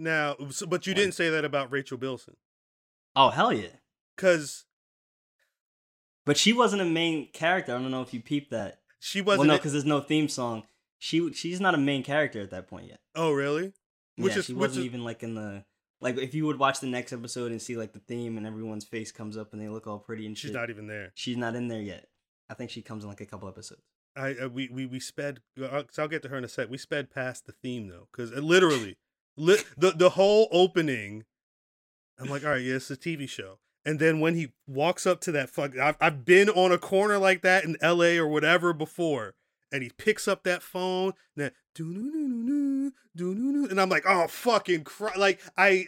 Now, so, but you didn't say that about Rachel Bilson, Oh hell yeah! because But she wasn't a main character. I don't know if you peeped that. she wasn't. Well, no, because there's no theme song. She she's not a main character at that point yet. oh, really? Which yeah, is- she which wasn't is- even like in the like. If you would watch the next episode and see like the theme and everyone's face comes up and they look all pretty and She's shit. not even there. She's not in there yet. I think she comes in like a couple episodes. I uh, we we we sped. Uh, so I'll get to her in a sec. We sped past the theme though, because literally, li- the the whole opening. I'm like, all right, yeah, it's a TV show. And then when he walks up to that fuck, I've I've been on a corner like that in L.A. or whatever before, and he picks up that phone, and and I'm like, oh fucking cry! Like I,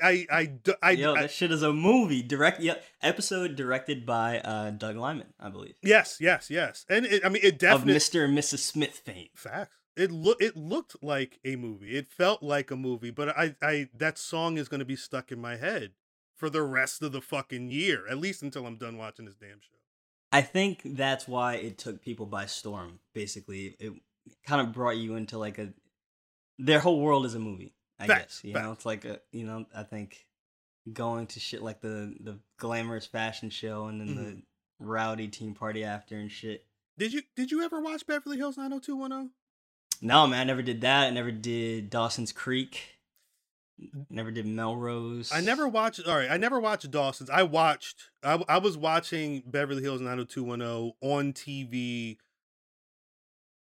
Yo, I- that shit is a movie. Direct, yeah, episode directed by uh, Doug Liman, I believe, yes yes yes, and it, I mean it definitely of Mr. and Mrs. Smith fame. Facts. It look it looked like a movie. It felt like a movie, but I I that song is going to be stuck in my head for the rest of the fucking year, at least until I'm done watching this damn show. I think that's why it took people by storm. Basically, it kind of brought you into like a their whole world is a movie. I Facts, guess you know it's like a you know I think going to shit like the the glamorous fashion show and then Mhm. the rowdy team party after and shit. Did you did you ever watch Beverly Hills 90210? No man, I never did that. I never did Dawson's Creek. Never did Melrose. I never watched. All right, I never watched Dawson's. I watched. I, I was watching Beverly Hills 90210 on TV.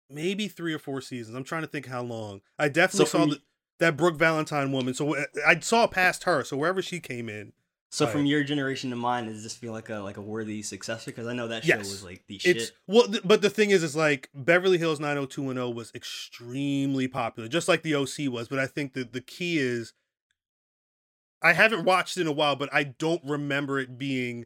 Maybe three or four seasons. I'm trying to think how long. I definitely So saw from the, that Brooke Valentine woman. So I- I saw past her. So wherever she came in, So from your generation to mine, does this feel like a like a worthy successor? Because I know that show Yes. was like the shit. It's well, th- but the thing is, is like Beverly Hills 90210 was extremely popular, just like the OC was. But I think that the key is, I haven't watched it in a while, but I don't remember it being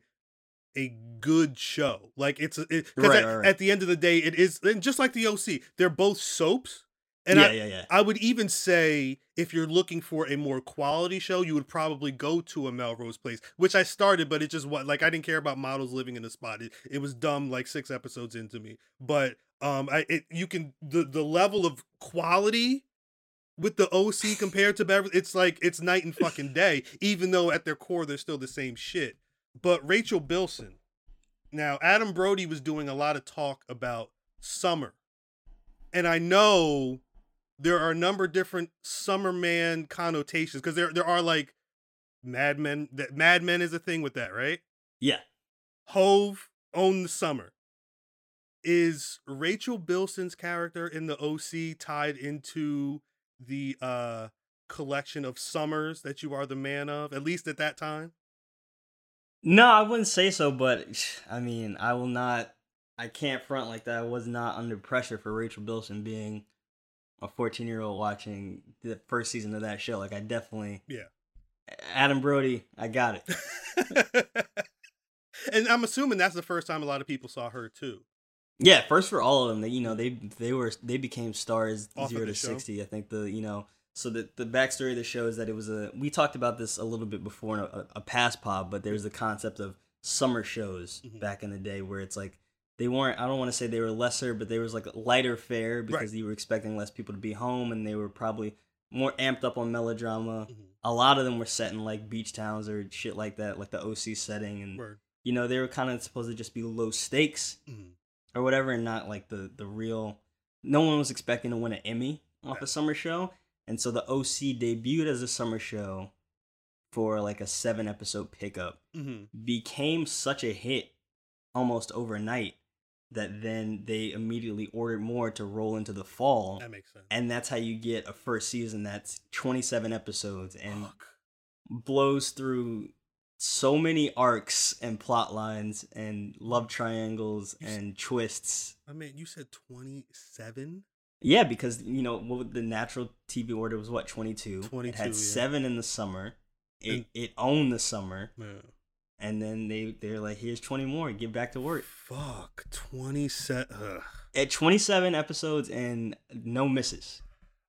a good show. Like it's because Right, at, right, right. at the end of the day, it is, and just like the OC, they're both soaps. And yeah, I, yeah, yeah. I would even say if you're looking for a more quality show, you would probably go to a Melrose Place, which I started, but it just what like I didn't care about models living in the spot. It, it was dumb like six episodes into me. But um I it you can the the level of quality with the OC compared to Beverly, it's like it's night and fucking day, even though at their core they're still the same shit. But Rachel Bilson, Now, Adam Brody was doing a lot of talk about summer. And I know there are a number of different summer man connotations because there there are like Mad Men that Mad Men is a thing with that, right? Yeah. Hove own the summer. Is Rachel Bilson's character in the OC tied into the uh collection of summers that you are the man of, at least at that time? No, I wouldn't say so, but I mean, I will not. I can't front like that. I was not under pressure for Rachel Bilson being a 14 year old watching the first season of that show. Like, I definitely. Yeah. Adam Brody, I got it. and I'm assuming that's the first time a lot of people saw her too. Yeah, first for all of them, they you know they they were they became stars Off zero to show? sixty. I think the you know so the the backstory of the show is that it was a we talked about this a little bit before in a, a past pod, but there's the concept of summer shows Mhm. back in the day where it's like they weren't I don't want to say they were lesser, but they was like lighter fare because Right. you were expecting less people to be home and they were probably more amped up on melodrama. Mhm. A lot of them were set in like beach towns or shit like that, like the OC setting, and Word. you know they were kind of supposed to just be low stakes Mhm. or whatever, and not like the the real. No one was expecting to win an Emmy off Right. a summer show, and so the OC debuted as a summer show for like a seven episode pickup, Mhm. became such a hit almost overnight that then they immediately ordered more to roll into the fall, That makes sense. and that's how you get a first season that's twenty seven episodes and Fuck. blows through so many arcs and plot lines and love triangles You s- and twists. I mean, you said 27? Yeah, because you know what the natural TV order was what twenty two. 22, It had yeah. seven in the summer. It And- it owned the summer, Yeah. And then they they're like, here's twenty more. Get back to work. Fuck. 27. At twenty seven episodes and no misses.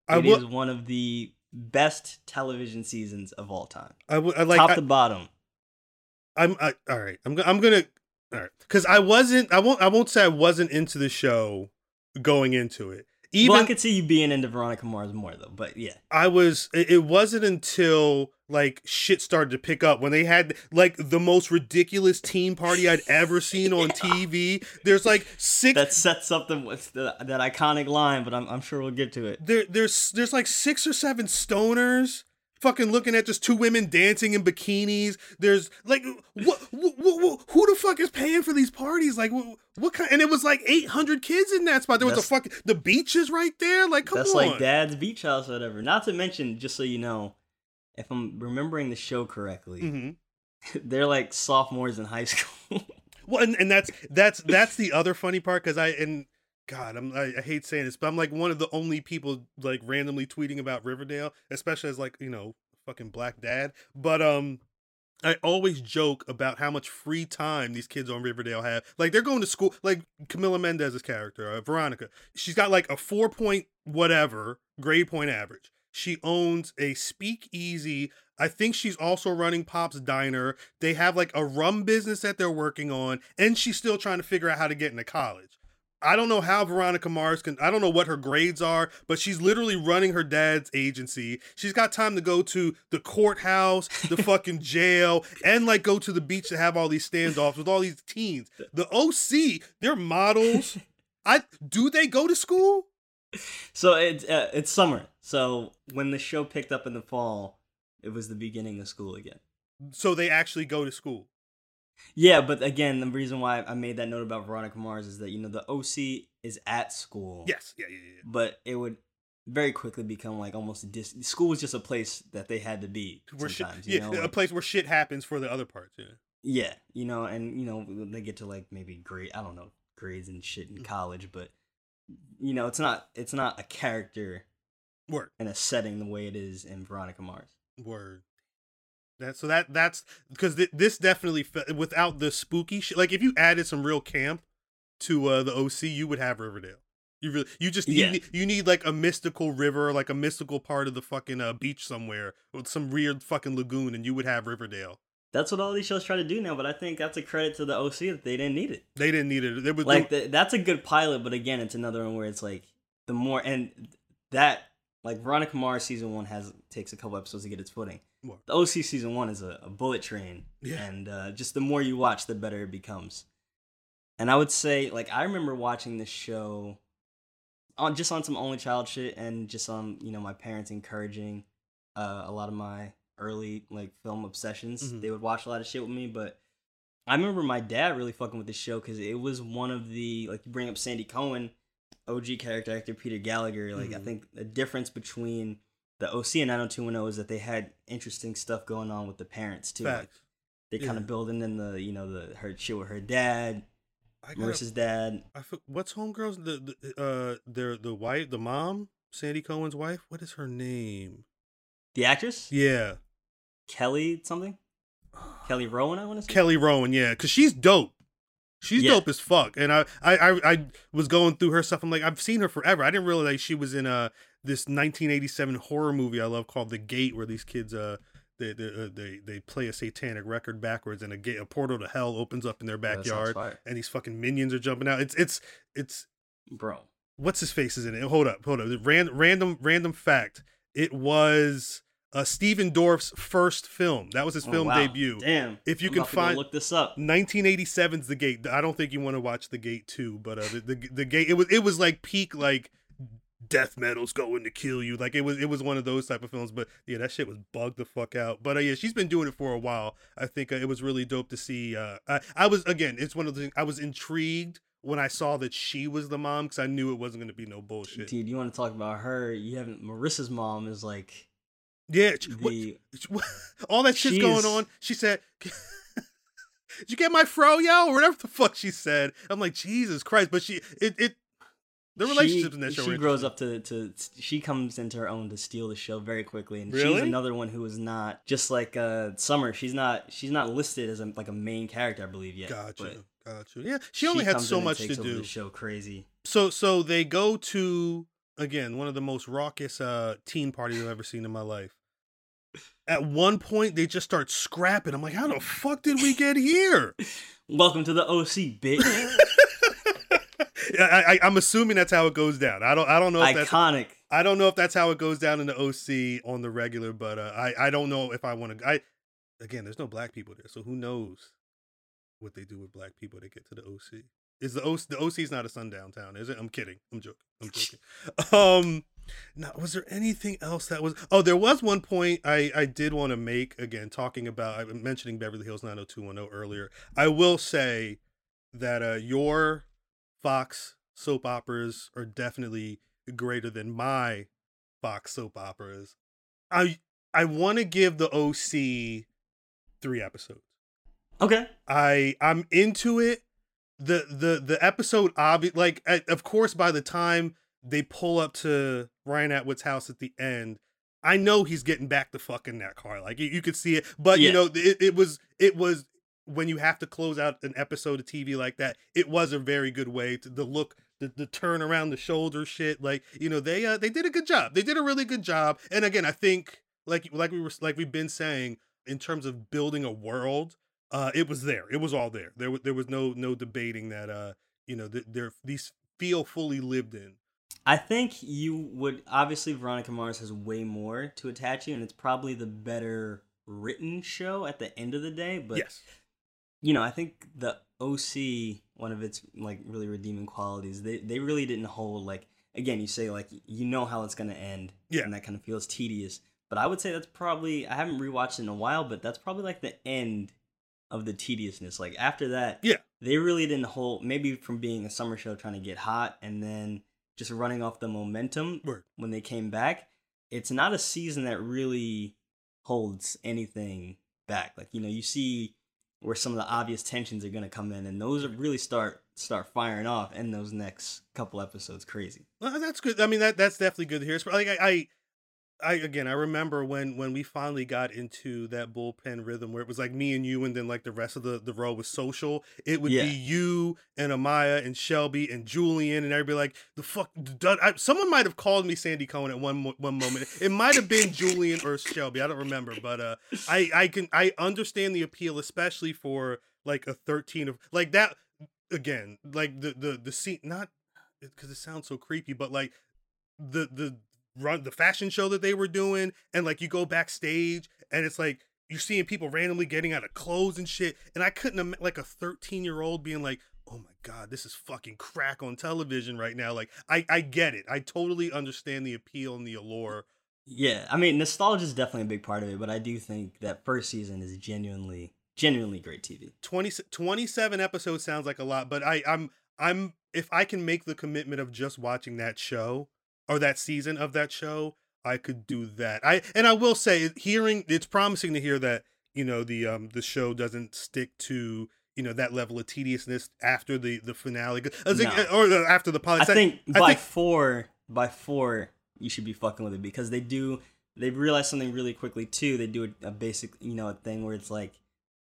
I It is would. one of the best television seasons of all time, I would. Like. top I, to bottom. I'm. I, all right. I'm. I'm gonna. All right. Because I wasn't. I won't. I won't say I wasn't into the show going into it. Even well, I could see you being into Veronica Mars more though, but yeah. I was it it wasn't until like shit started to pick up when they had like the most ridiculous teen party I'd ever seen on TV. There's like six that sets up the, the that iconic line, but I'm I'm sure we'll get to it. there there's there's like six or seven stoners fucking looking at just two women dancing in bikinis. There's like what, what, what, who the fuck is paying for these parties? Like what, what kind? And it was like 800 kids in that spot. There was a That's- fucking the beaches right there. Like come That's on. like Dad's beach house or whatever. Not to mention, just so you know, if I'm remembering the show correctly, Mhm. they're like sophomores in high school. Well, and, and that's that's that's the other funny part because I and God, I'm I, I hate saying this, but I'm like one of the only people like randomly tweeting about Riverdale, especially as like you know fucking black dad. But um, I always joke about how much free time these kids on Riverdale have. Like they're going to school. Like Camila Mendes's character, uh, Veronica, she's got like a four point whatever grade point average. She owns a speakeasy. I think she's also running Pop's Diner. They have like a rum business that they're working on, and she's still trying to figure out how to get into college. I don't know how Veronica Mars can, I don't know what her grades are, but she's literally running her dad's agency. She's got time to go to the courthouse, the fucking jail, and like go to the beach to have all these standoffs with all these teens. The OC, they're models. I do they go to school? So it's uh, it's summer. So when the show picked up in the fall, it was the beginning of school again. So they actually go to school. Yeah, but again, the reason why I made that note about Veronica Mars is that you know the OC is at school. Yes, yeah, yeah, yeah. but it would very quickly become like almost a dis- school was just a place that they had to be Where shit, sometimes. you yeah, know? a place where shit happens for the other parts. Yeah. Yeah, you know, and you know they get to like maybe grade I don't know grades and shit Mm. in college, but you know it's not it's not a character Word. and a setting the way it is in Veronica Mars. Word. That so that that's because th- this definitely fe- without the spooky shit. Like if you added some real camp to uh, the OC, you would have Riverdale. You really, you just Yeah. you, need, you need like a mystical river, like a mystical part of the fucking uh, beach somewhere with some weird fucking lagoon, and you would have Riverdale. That's what all these shows try to do now, but I think that's a credit to the OC that they didn't need it. They didn't need it. They was Like the, that's a good pilot, but again, it's another one where it's like the more and that like Veronica Mars season one has takes a couple episodes to get its footing. What? The OC season one is a, a bullet train, Yeah. and uh, just the more you watch, the better it becomes. And I would say, like, I remember watching this show on just on some only child shit, and just on you know my parents encouraging uh, a lot of my early like film obsessions. Mhm. They would watch a lot of shit with me, but I remember my dad really fucking with this show because it was one of the like you bring up Sandy Cohen, OG character actor Peter Gallagher. Like I Mhm. think the difference between the OC and 90210 is that they had interesting stuff going on with the parents too. Like, they kind of building in the you know the her shit with her dad, I Marissa's dad. I for, what's homegirls the, the uh their the wife the mom Sandy Cohen's wife what is her name The actress yeah Kelly something, Kelly Rowan. I want to say. Kelly Rowan yeah because she's dope she's Yeah. dope as fuck and I, I I I was going through her stuff I'm like I've seen her forever I didn't realize she was in uh this 1987 horror movie I love called The Gate where these kids uh they they uh, they, they play a satanic record backwards and a gate a portal to hell opens up in their backyard and these fucking minions are jumping out it's it's it's Bro, what's his face is in it? Hold up, hold up. Ran, random, random fact. It was uh, Stephen Dorff's first film. That was his Oh, film wow. debut. Damn. If you I'm can about to go find- look this up. 1987's The Gate. I don't think you want to watch The Gate too, but uh, the, the the Gate. It was it was like peak like death metal's going to kill you. Like it was it was one of those type of films. But yeah, that shit was bugged the fuck out. But uh, yeah, she's been doing it for a while. I think uh, it was really dope to see. Uh, I I was again, it's one of the things I was intrigued when I saw that she was the mom because I knew it wasn't going to be no bullshit. Dude, you want to talk about her? You haven't. Marissa's mom is like Yeah, ch- what- the. all that shit's going on. She said, "Did you get my fro, yo?" Or whatever the fuck she said. I'm like, Jesus Christ! But she, it, it, the relationships she, in that show. She grows up to to. She comes into her own to steal the show very quickly, and Really? she's another one who is not just like uh Summer. She's not. She's not listed as a, like a main character, I believe yet. Gotcha, gotcha. Yeah, she only had so much to do. The show crazy. So, so they go to again one of the most raucous uh teen parties I've ever seen in my life. At one point, they just start scrapping. I'm like, how the fuck did we get here? Welcome to the OC, bitch. I, I, I'm assuming that's how it goes down. I don't. I don't know if that's. Iconic. I don't know if that's how it goes down in the OC on the regular, but uh, I I don't know if I want to. I again, there's no black people there, so who knows what they do with black people to get to the OC? Is the OC the OC is not a sundown town, is it? I'm kidding. I'm joking. I'm joking. um, now was there anything else that was? Oh, there was one point I I did want to make again, talking about I mentioning Beverly Hills 90210 earlier. I will say that uh your Fox soap operas are definitely greater than my Fox soap operas. I I want to give the OC three episodes. Okay. I I'm into it. The the the episode obvi- like of course by the time they pull up to Ryan Atwood's house at the end, I know he's getting back to fucking that car. Like you, you could see it, but you know it, it was it was when you have to close out an episode of TV like that. It was a very good way to the look. The, the turn around the shoulder shit like you know they uh they did a good job they did a really good job and again i think like like we were like we've been saying in terms of building a world uh it was there it was all there there was there was no no debating that uh you know th- there these feel fully lived in I think you would obviously Veronica Mars has way more to attach you, and it's probably the better written show at the end of the day. But yes you know, I think the OC, one of its like really redeeming qualities, they they really didn't hold like again, you say like you know how it's gonna end, Yeah. and that kind of feels tedious. But I would say that's probably I haven't rewatched it in a while, but that's probably like the end of the tediousness. Like after that, Yeah. they really didn't hold maybe from being a summer show trying to get hot and then just running off the momentum Word. when they came back. It's not a season that really holds anything back. Like you know, you see where some of the obvious tensions are going to come in, and those really start start firing off in those next couple episodes. Crazy. Well, that's good. I mean, that that's definitely good to hear. Like I, I, I again, I remember when when we finally got into that bullpen rhythm where it was like me and you, and then like the rest of the the row was social. It would Yeah. be you and Amaya and Shelby and Julian and everybody like the fuck. I, someone might have called me Sandy Cohen at one one moment. It might have been Julian or Shelby. I don't remember, but uh, I I can I understand the appeal, especially for like a thirteen of like that again, like the the the scene not because it sounds so creepy, but like the the run the fashion show that they were doing, and like you go backstage and it's like you're seeing people randomly getting out of clothes and shit, and I couldn't ima- like a 13 year old being like, oh my god, this is fucking crack on television right now. Like I I get it. I totally understand the appeal and the allure. Yeah, I mean, nostalgia is definitely a big part of it, but I do think that first season is genuinely, genuinely great TV. 20, 27 episodes sounds like a lot, but I I'm I'm if I can make the commitment of just watching that show or that season of that show, I could do that. I and I will say hearing it's promising to hear that, you know, the um the show doesn't stick to you know that level of tediousness after the the finale I No. or after the pilot. I think by think four, by four, you should be fucking with it because they do. They realize something really quickly too. They do a, a basic, you know, a thing where it's like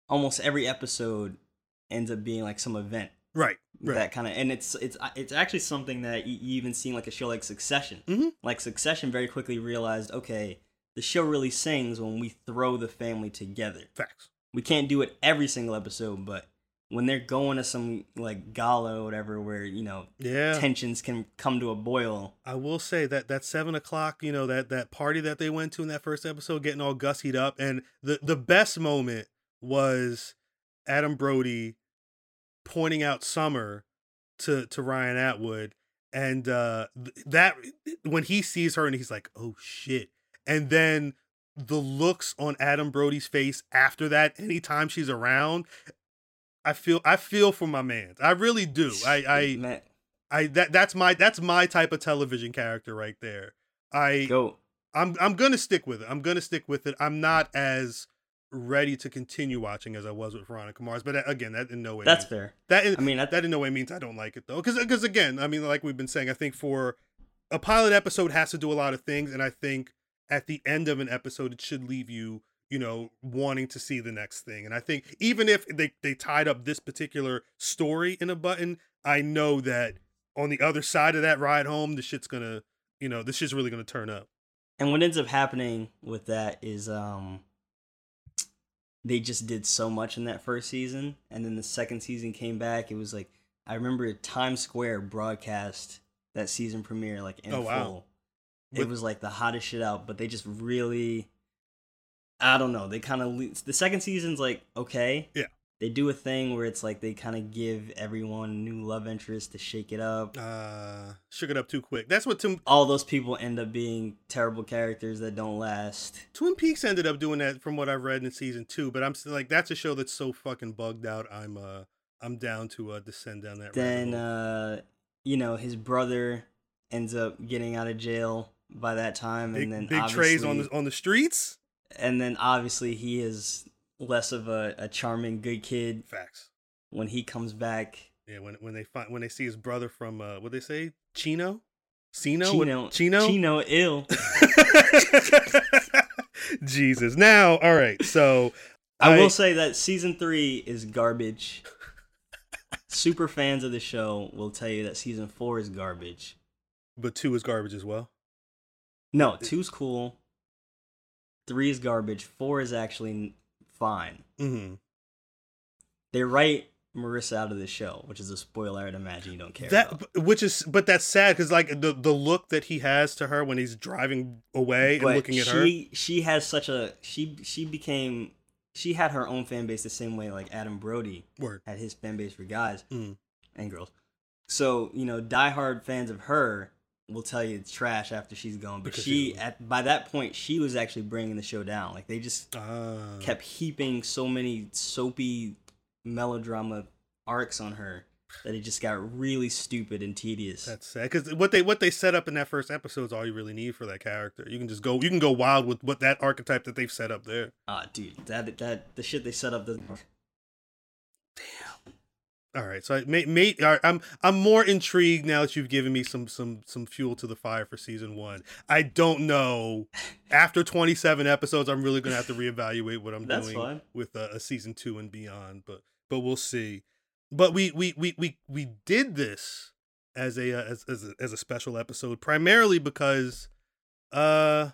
almost every episode ends up being like some event right right that kind of, and it's it's it's actually something that you, you even seen like a show like Succession. Mhm. Like Succession, very quickly realized, okay, the show really sings when we throw the family together. facts. we can't do it every single episode, but when they're going to some like gala or whatever, where you know Yeah. tensions can come to a boil. I will say that that seven o'clock, you know, that that party that they went to in that first episode, getting all gussied up, and the the best moment was Adam Brody pointing out Summer to to Ryan Atwood, and uh that when he sees her and he's like, oh shit, and then the looks on Adam Brody's face after that, anytime she's around. I feel I feel for my man. I really do. I I Man, I that that's my that's my type of television character right there. I go. I'm I'm gonna stick with it. I'm gonna stick with it. I'm not as ready to continue watching as I was with Veronica Mars, but again, that in no way. That's means, fair. That in, I mean, that, that, in no way means I don't like it though, because because again, I mean, like we've been saying, I think for a pilot episode has to do a lot of things, and I think at the end of an episode, it should leave you, you know, wanting to see the next thing. And I think even if they they tied up this particular story in a button, I know that on the other side of that ride home, the shit's gonna, you know, this shit's really gonna turn up. and what ends up happening with that is um they just did so much in that first season and then the second season came back it was like i remember times square broadcast that season premiere like in Oh, wow. full it With- was like the hottest shit out but they just really i don't know they kind of the second season's like okay Yeah. They do a thing where it's like they kind of give everyone new love interest to shake it up Uh, shook it up too quick. That's what Tim, all those people end up being terrible characters that don't last Twin Peaks ended up doing that from what I've read in season two, but I'm still like that's a show that's so fucking bugged out. I'm uh I'm down to uh descend down that. then uh you know his brother ends up getting out of jail by that time big, and then big trays on the on the streets. and then obviously he is less of a, a charming good kid. Facts. when he comes back Yeah, when when they find when they see his brother from uh what they say? Chino, Chino, chino What- Chino, chino? Ill. Jesus. Now, all right. So I, will say that season three is garbage. Super fans of the show will tell you that season four is garbage. But two is garbage as well. no two's cool. Three is garbage. Four is actually fine Mm-hmm. they write Marissa out of the show, which is a spoiler. I'd imagine you don't care. That, about. which is, but that's sad because like the the look that he has to her when he's driving away and looking at she, her. she has such a she she became she had her own fan base the same way like Adam Brody Word. had his fan base for guys Mm. and girls. So you know, diehard fans of her will tell you it's trash after she's gone. But Because she at by that point she was actually bringing the show down. Like they just Ah. kept heaping so many soapy melodrama arcs on her that it just got really stupid and tedious. That's sad because what they what they set up in that first episode is all you really need for that character. You can just go you can go wild with what that archetype that they've set up there. Ah, dude, that that the shit they set up the All right, so I, may, may, right, I'm I'm more intrigued now that you've given me some some some fuel to the fire for season one. I don't know. After 27 episodes, I'm really gonna have to reevaluate what I'm That's doing fine. with a, a season two and beyond. But but we'll see. But we we we we we did this as a uh, as as a, as a special episode primarily because uh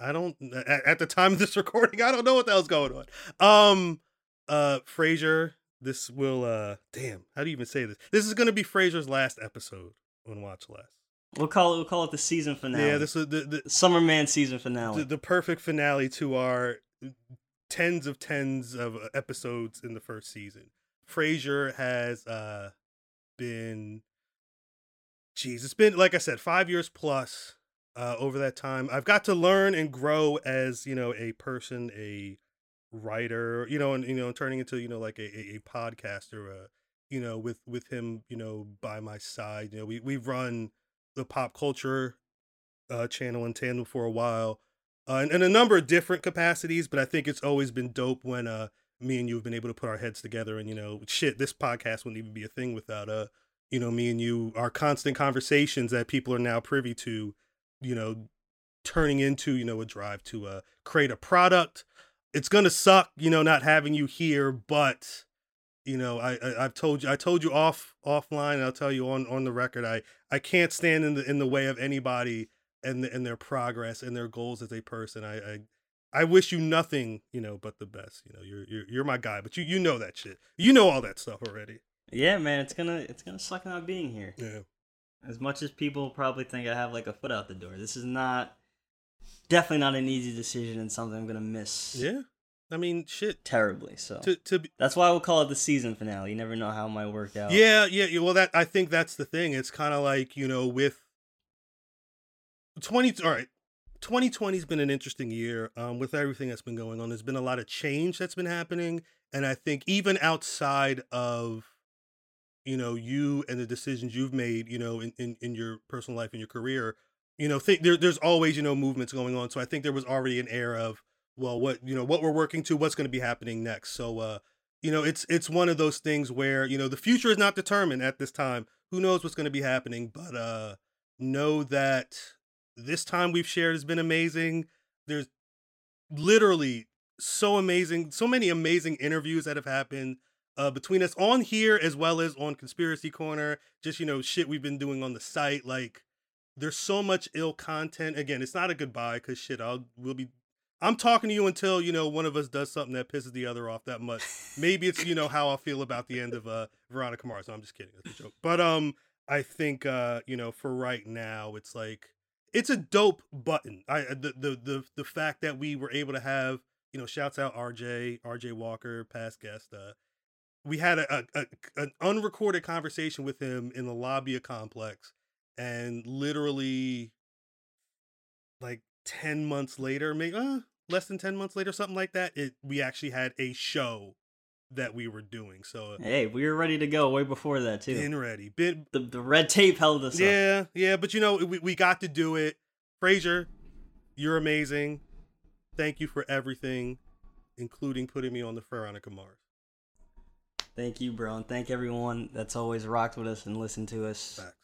I don't at, at the time of this recording I don't know what the hell's going on. Um uh Frazier this will uh damn how do you even say this this is gonna be Frazier's last episode on watch less we'll call it we'll call it the season finale. yeah this is the the, Summerman season finale. the the perfect finale to our tens of tens of uh, episodes in the first season Frasier has uh been, geez, it's been like I said, five years plus. Uh, over that time, I've got to learn and grow as you know a person, a writer, you know, and you know, turning into you know like a, a, podcaster, uh, you know, with with him, you know, by my side. You know, we we've run the pop culture uh, channel in tandem for a while, uh, in, in a number of different capacities. But I think it's always been dope when uh, me and you have been able to put our heads together. And you know, shit, this podcast wouldn't even be a thing without uh, you know, me and you, our constant conversations that people are now privy to. You know, turning into you know a drive to uh, create a product. It's gonna suck, you know, not having you here, but you know, I, I have told you I told you off offline. I'll tell you on on the record. I I can't stand in the in the way of anybody and the, and their progress and their goals as a person. I, I I wish you nothing, you know, but the best. You know, you're you're you're my guy, but you you know that shit. You know all that stuff already. Yeah, man, it's gonna it's gonna suck not being here. Yeah. As much as people probably think I have like a foot out the door, this is not definitely not an easy decision and something I'm gonna miss. Yeah. I mean, shit. Terribly. So To to be, that's why we'll call it the season finale. You never know how it might work out. Yeah, yeah, yeah. Well, that I think that's the thing. It's kind of like you know with twenty. All right, twenty twenty's been an interesting year. Um, with everything that's been going on, there's been a lot of change that's been happening, and I think even outside of you know you and the decisions you've made, you know, in in, in your personal life and your career, you know, think there, there's always you know movements going on. So I think there was already an air of well, what you know, what we're working to, what's going to be happening next. So uh you know it's it's one of those things where you know the future is not determined at this time who knows what's going to be happening but uh know that this time we've shared has been amazing there's literally so amazing so many amazing interviews that have happened uh between us on here as well as on conspiracy corner just you know shit we've been doing on the site like there's so much ill content again it's not a goodbye because shit i'll we'll be I'm talking to you until you know one of us does something that pisses the other off that much. Maybe it's you know how I feel about the end of uh Veronica Mars. No, I'm just kidding. That's a joke. But um, I think uh you know for right now it's like it's a dope button. I the the the the fact that we were able to have you know shouts out RJ RJ Walker past guest. Uh, we had a, a, a an unrecorded conversation with him in the lobby of Complex, and literally like 10 months later maybe uh, less than 10 months later something like that it we actually had a show that we were doing so Hey, we were ready to go way before that too. been ready been the the red tape held us up. yeah yeah but you know we, we got to do it frazier you're amazing thank you for everything including putting me on the veronica mars Thank you, bro, and thank everyone that's always rocked with us and listened to us. facts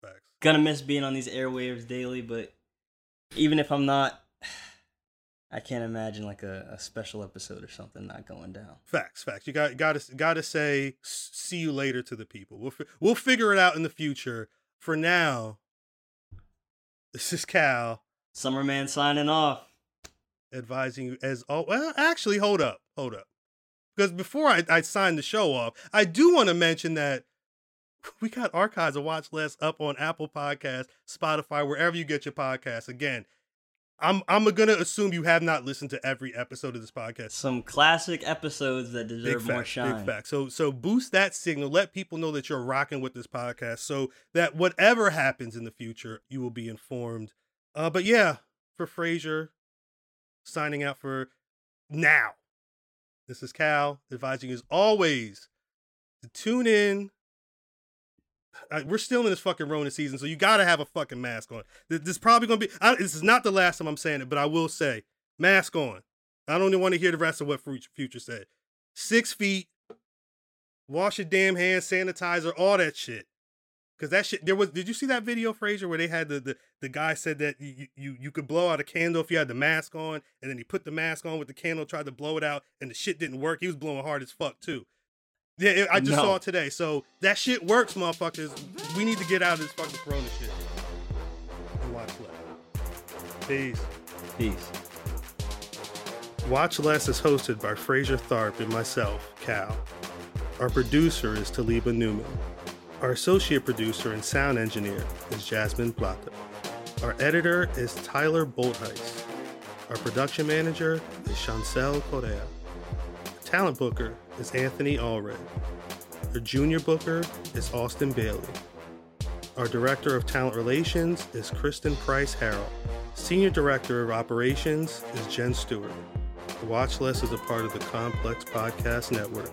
facts Gonna miss being on these airwaves daily, but even if I'm not, I can't imagine like a, a special episode or something not going down. Facts, facts. You got got to got to say see you later to the people. We'll we'll figure it out in the future. For now, this is Cal Summerman signing off. advising you as oh well actually hold up hold up because before I, I sign the show off I do want to mention that we got archives of watch Less up on Apple Podcasts, Spotify, wherever you get your podcasts. Again, I'm I'm gonna assume you have not listened to every episode of this podcast. Some classic episodes that deserve more fact, shine. big fact. So so boost that signal. Let people know that you're rocking with this podcast, so that whatever happens in the future, you will be informed. Uh, but yeah, for Frazier, signing out for now. This is Cal advising you as always to tune in. We're still in this fucking Rona season, so you got to have a fucking mask on. This, this is probably gonna be. I, this is not the last time I'm saying it, but I will say, mask on. I don't even want to hear the rest of what Future said. Six feet, wash your damn hands, sanitizer, all that shit. Cause that shit, there was. Did you see that video, Frazier, where they had the the, the guy said that you, you you could blow out a candle if you had the mask on, and then he put the mask on with the candle, tried to blow it out, and the shit didn't work. He was blowing hard as fuck too. Yeah, it- I just No. saw it today. So that shit works, motherfuckers. We need to get out of this fucking corona shit. And watch less. Peace. Peace. Watch Less is hosted by Frazier Tharpe and myself, Cal. Our producer is Taliba Newman. Our associate producer and sound engineer is Jasmine Plata. Our editor is Tyler Boltheis. Our production manager is Chancel Correa. Talent booker is Anthony Allred. Our junior booker is Austin Bailey. Our director of talent relations is Kristen Price Harrell. Senior director of operations is Jen Stewart. The watch list is a part of the Complex Podcast Network.